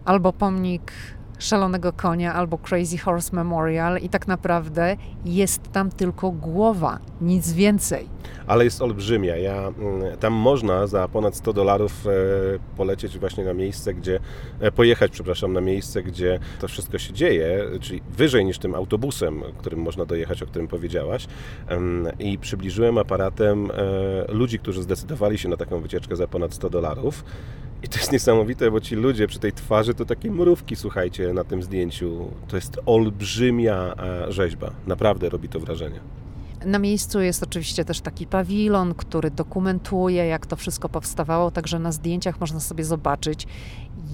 albo pomnik Szalonego Konia albo Crazy Horse Memorial i tak naprawdę jest tam tylko głowa, nic więcej. Ale jest olbrzymia. Ja, mm, tam można za ponad 100 dolarów e, polecieć właśnie na miejsce, gdzie, e, pojechać, przepraszam, na miejsce, gdzie to wszystko się dzieje, czyli wyżej niż tym autobusem, którym można dojechać, o którym powiedziałaś. I przybliżyłem aparatem e, ludzi, którzy zdecydowali się na taką wycieczkę za ponad 100 dolarów. I to jest niesamowite, bo ci ludzie przy tej twarzy to takie mrówki, słuchajcie, na tym zdjęciu. To jest olbrzymia rzeźba. Naprawdę robi to wrażenie. Na miejscu jest oczywiście też taki pawilon, który dokumentuje, jak to wszystko powstawało, także na zdjęciach można sobie zobaczyć,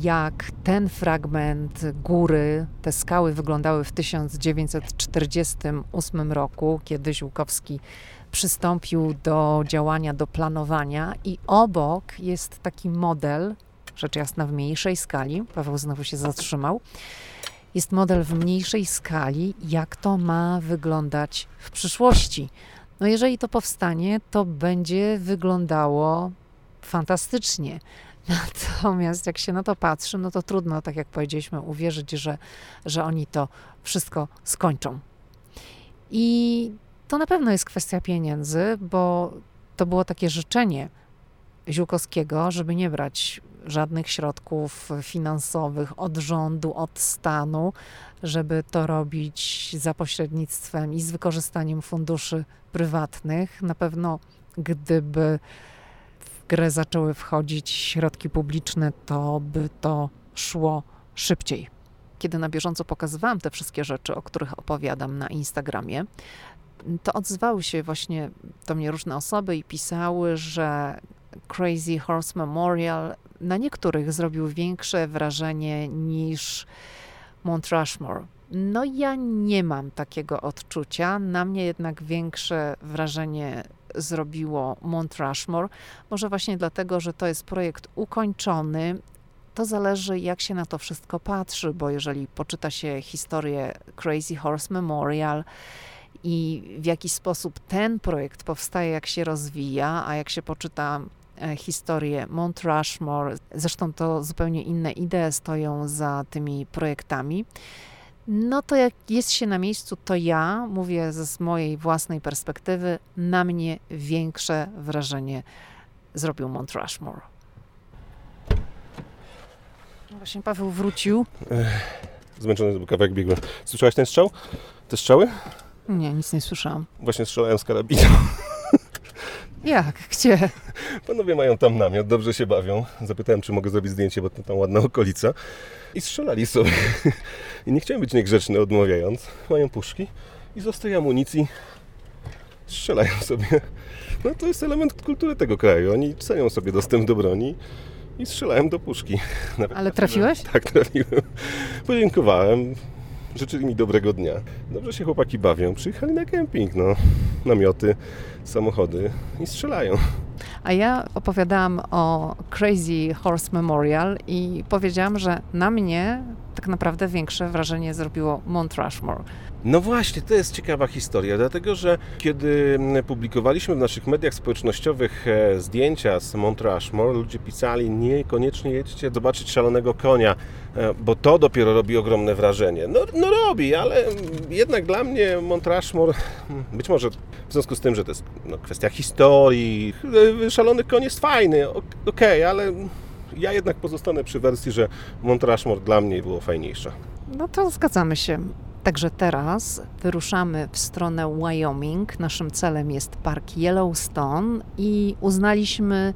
jak ten fragment góry, te skały wyglądały w 1948 roku, kiedy Ziłkowski przystąpił do działania, do planowania i obok jest taki model, rzecz jasna w mniejszej skali, Paweł znowu się zatrzymał, jest model w mniejszej skali, jak to ma wyglądać w przyszłości. No jeżeli to powstanie, to będzie wyglądało fantastycznie. <laughs> Natomiast jak się na to patrzy, no to trudno, tak jak powiedzieliśmy, uwierzyć, że, że oni to wszystko skończą. I to na pewno jest kwestia pieniędzy, bo to było takie życzenie Ziółkowskiego, żeby nie brać żadnych środków finansowych od rządu, od stanu, żeby to robić za pośrednictwem i z wykorzystaniem funduszy prywatnych. Na pewno, gdyby w grę zaczęły wchodzić środki publiczne, to by to szło szybciej. Kiedy na bieżąco pokazywałam te wszystkie rzeczy, o których opowiadam na Instagramie, to odzywały się właśnie do mnie różne osoby i pisały, że Crazy Horse Memorial na niektórych zrobił większe wrażenie niż Mount Rushmore. No ja nie mam takiego odczucia. Na mnie jednak większe wrażenie zrobiło Mount Rushmore. Może właśnie dlatego, że to jest projekt ukończony. To zależy, jak się na to wszystko patrzy, bo jeżeli poczyta się historię Crazy Horse Memorial, i w jaki sposób ten projekt powstaje, jak się rozwija, a jak się poczyta historię Mount Rushmore, zresztą to zupełnie inne idee stoją za tymi projektami. No to jak jest się na miejscu, to ja, mówię z mojej własnej perspektywy, na mnie większe wrażenie zrobił Mount Rushmore. No właśnie Paweł wrócił. Zmęczony był kawałek biegły. Słyszałaś ten strzał? Te strzały? Nie, nic nie słyszałam. Właśnie strzelałem z karabinu. <laughs> Jak? Gdzie? Panowie mają tam namiot, dobrze się bawią. Zapytałem, czy mogę zrobić zdjęcie, bo to tam ładna okolica. I strzelali sobie. <laughs> I nie chciałem być niegrzeczny, odmawiając. Mają puszki i zostaje amunicji. Strzelają sobie. No to jest element kultury tego kraju. Oni cenią sobie dostęp do broni i strzelałem do puszki. Nawet Ale trafiłeś? Tak, trafiłem. Podziękowałem życzyli mi dobrego dnia. Dobrze się chłopaki bawią. Przyjechali na kemping, no. Namioty, samochody i strzelają. A ja opowiadałam o Crazy Horse Memorial i powiedziałam, że na mnie tak naprawdę większe wrażenie zrobiło Mount Rushmore. No właśnie, to jest ciekawa historia, dlatego że kiedy mm, publikowaliśmy w naszych mediach społecznościowych e, zdjęcia z Mount Rushmore, ludzie pisali, niekoniecznie jedźcie zobaczyć szalonego konia, e, bo to dopiero robi ogromne wrażenie. No, no robi, ale jednak dla mnie Mount Rushmore, hmm, być może w związku z tym, że to jest no, kwestia historii, e, szalony koń jest fajny, okej, okay, ale ja jednak pozostanę przy wersji, że Mount Rushmore dla mnie było fajniejsze. No to zgadzamy się. Także teraz wyruszamy w stronę Wyoming. Naszym celem jest park Yellowstone i uznaliśmy,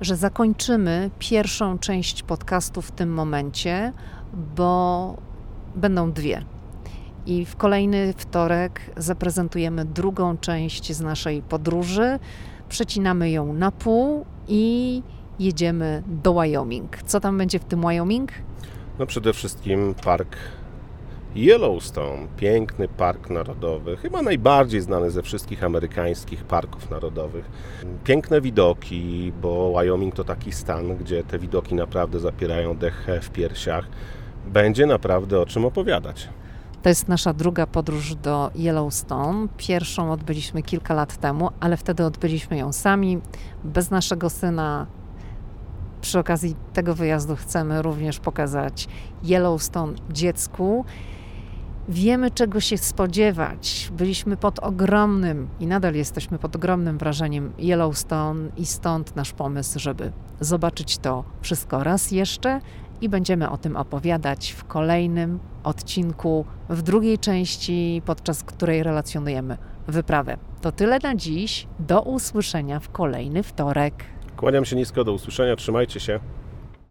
że zakończymy pierwszą część podcastu w tym momencie, bo będą dwie. I w kolejny wtorek zaprezentujemy drugą część z naszej podróży. Przecinamy ją na pół i jedziemy do Wyoming. Co tam będzie w tym Wyoming? No przede wszystkim park Yellowstone, piękny park narodowy, chyba najbardziej znany ze wszystkich amerykańskich parków narodowych. Piękne widoki, bo Wyoming to taki stan, gdzie te widoki naprawdę zapierają dech w piersiach. Będzie naprawdę o czym opowiadać. To jest nasza druga podróż do Yellowstone. Pierwszą odbyliśmy kilka lat temu, ale wtedy odbyliśmy ją sami, bez naszego syna, przy okazji tego wyjazdu chcemy również pokazać Yellowstone dziecku. Wiemy, czego się spodziewać. Byliśmy pod ogromnym i nadal jesteśmy pod ogromnym wrażeniem Yellowstone, i stąd nasz pomysł, żeby zobaczyć to wszystko raz jeszcze i będziemy o tym opowiadać w kolejnym odcinku, w drugiej części, podczas której relacjonujemy wyprawę. To tyle na dziś. Do usłyszenia w kolejny wtorek. Kłaniam się nisko, do usłyszenia, trzymajcie się.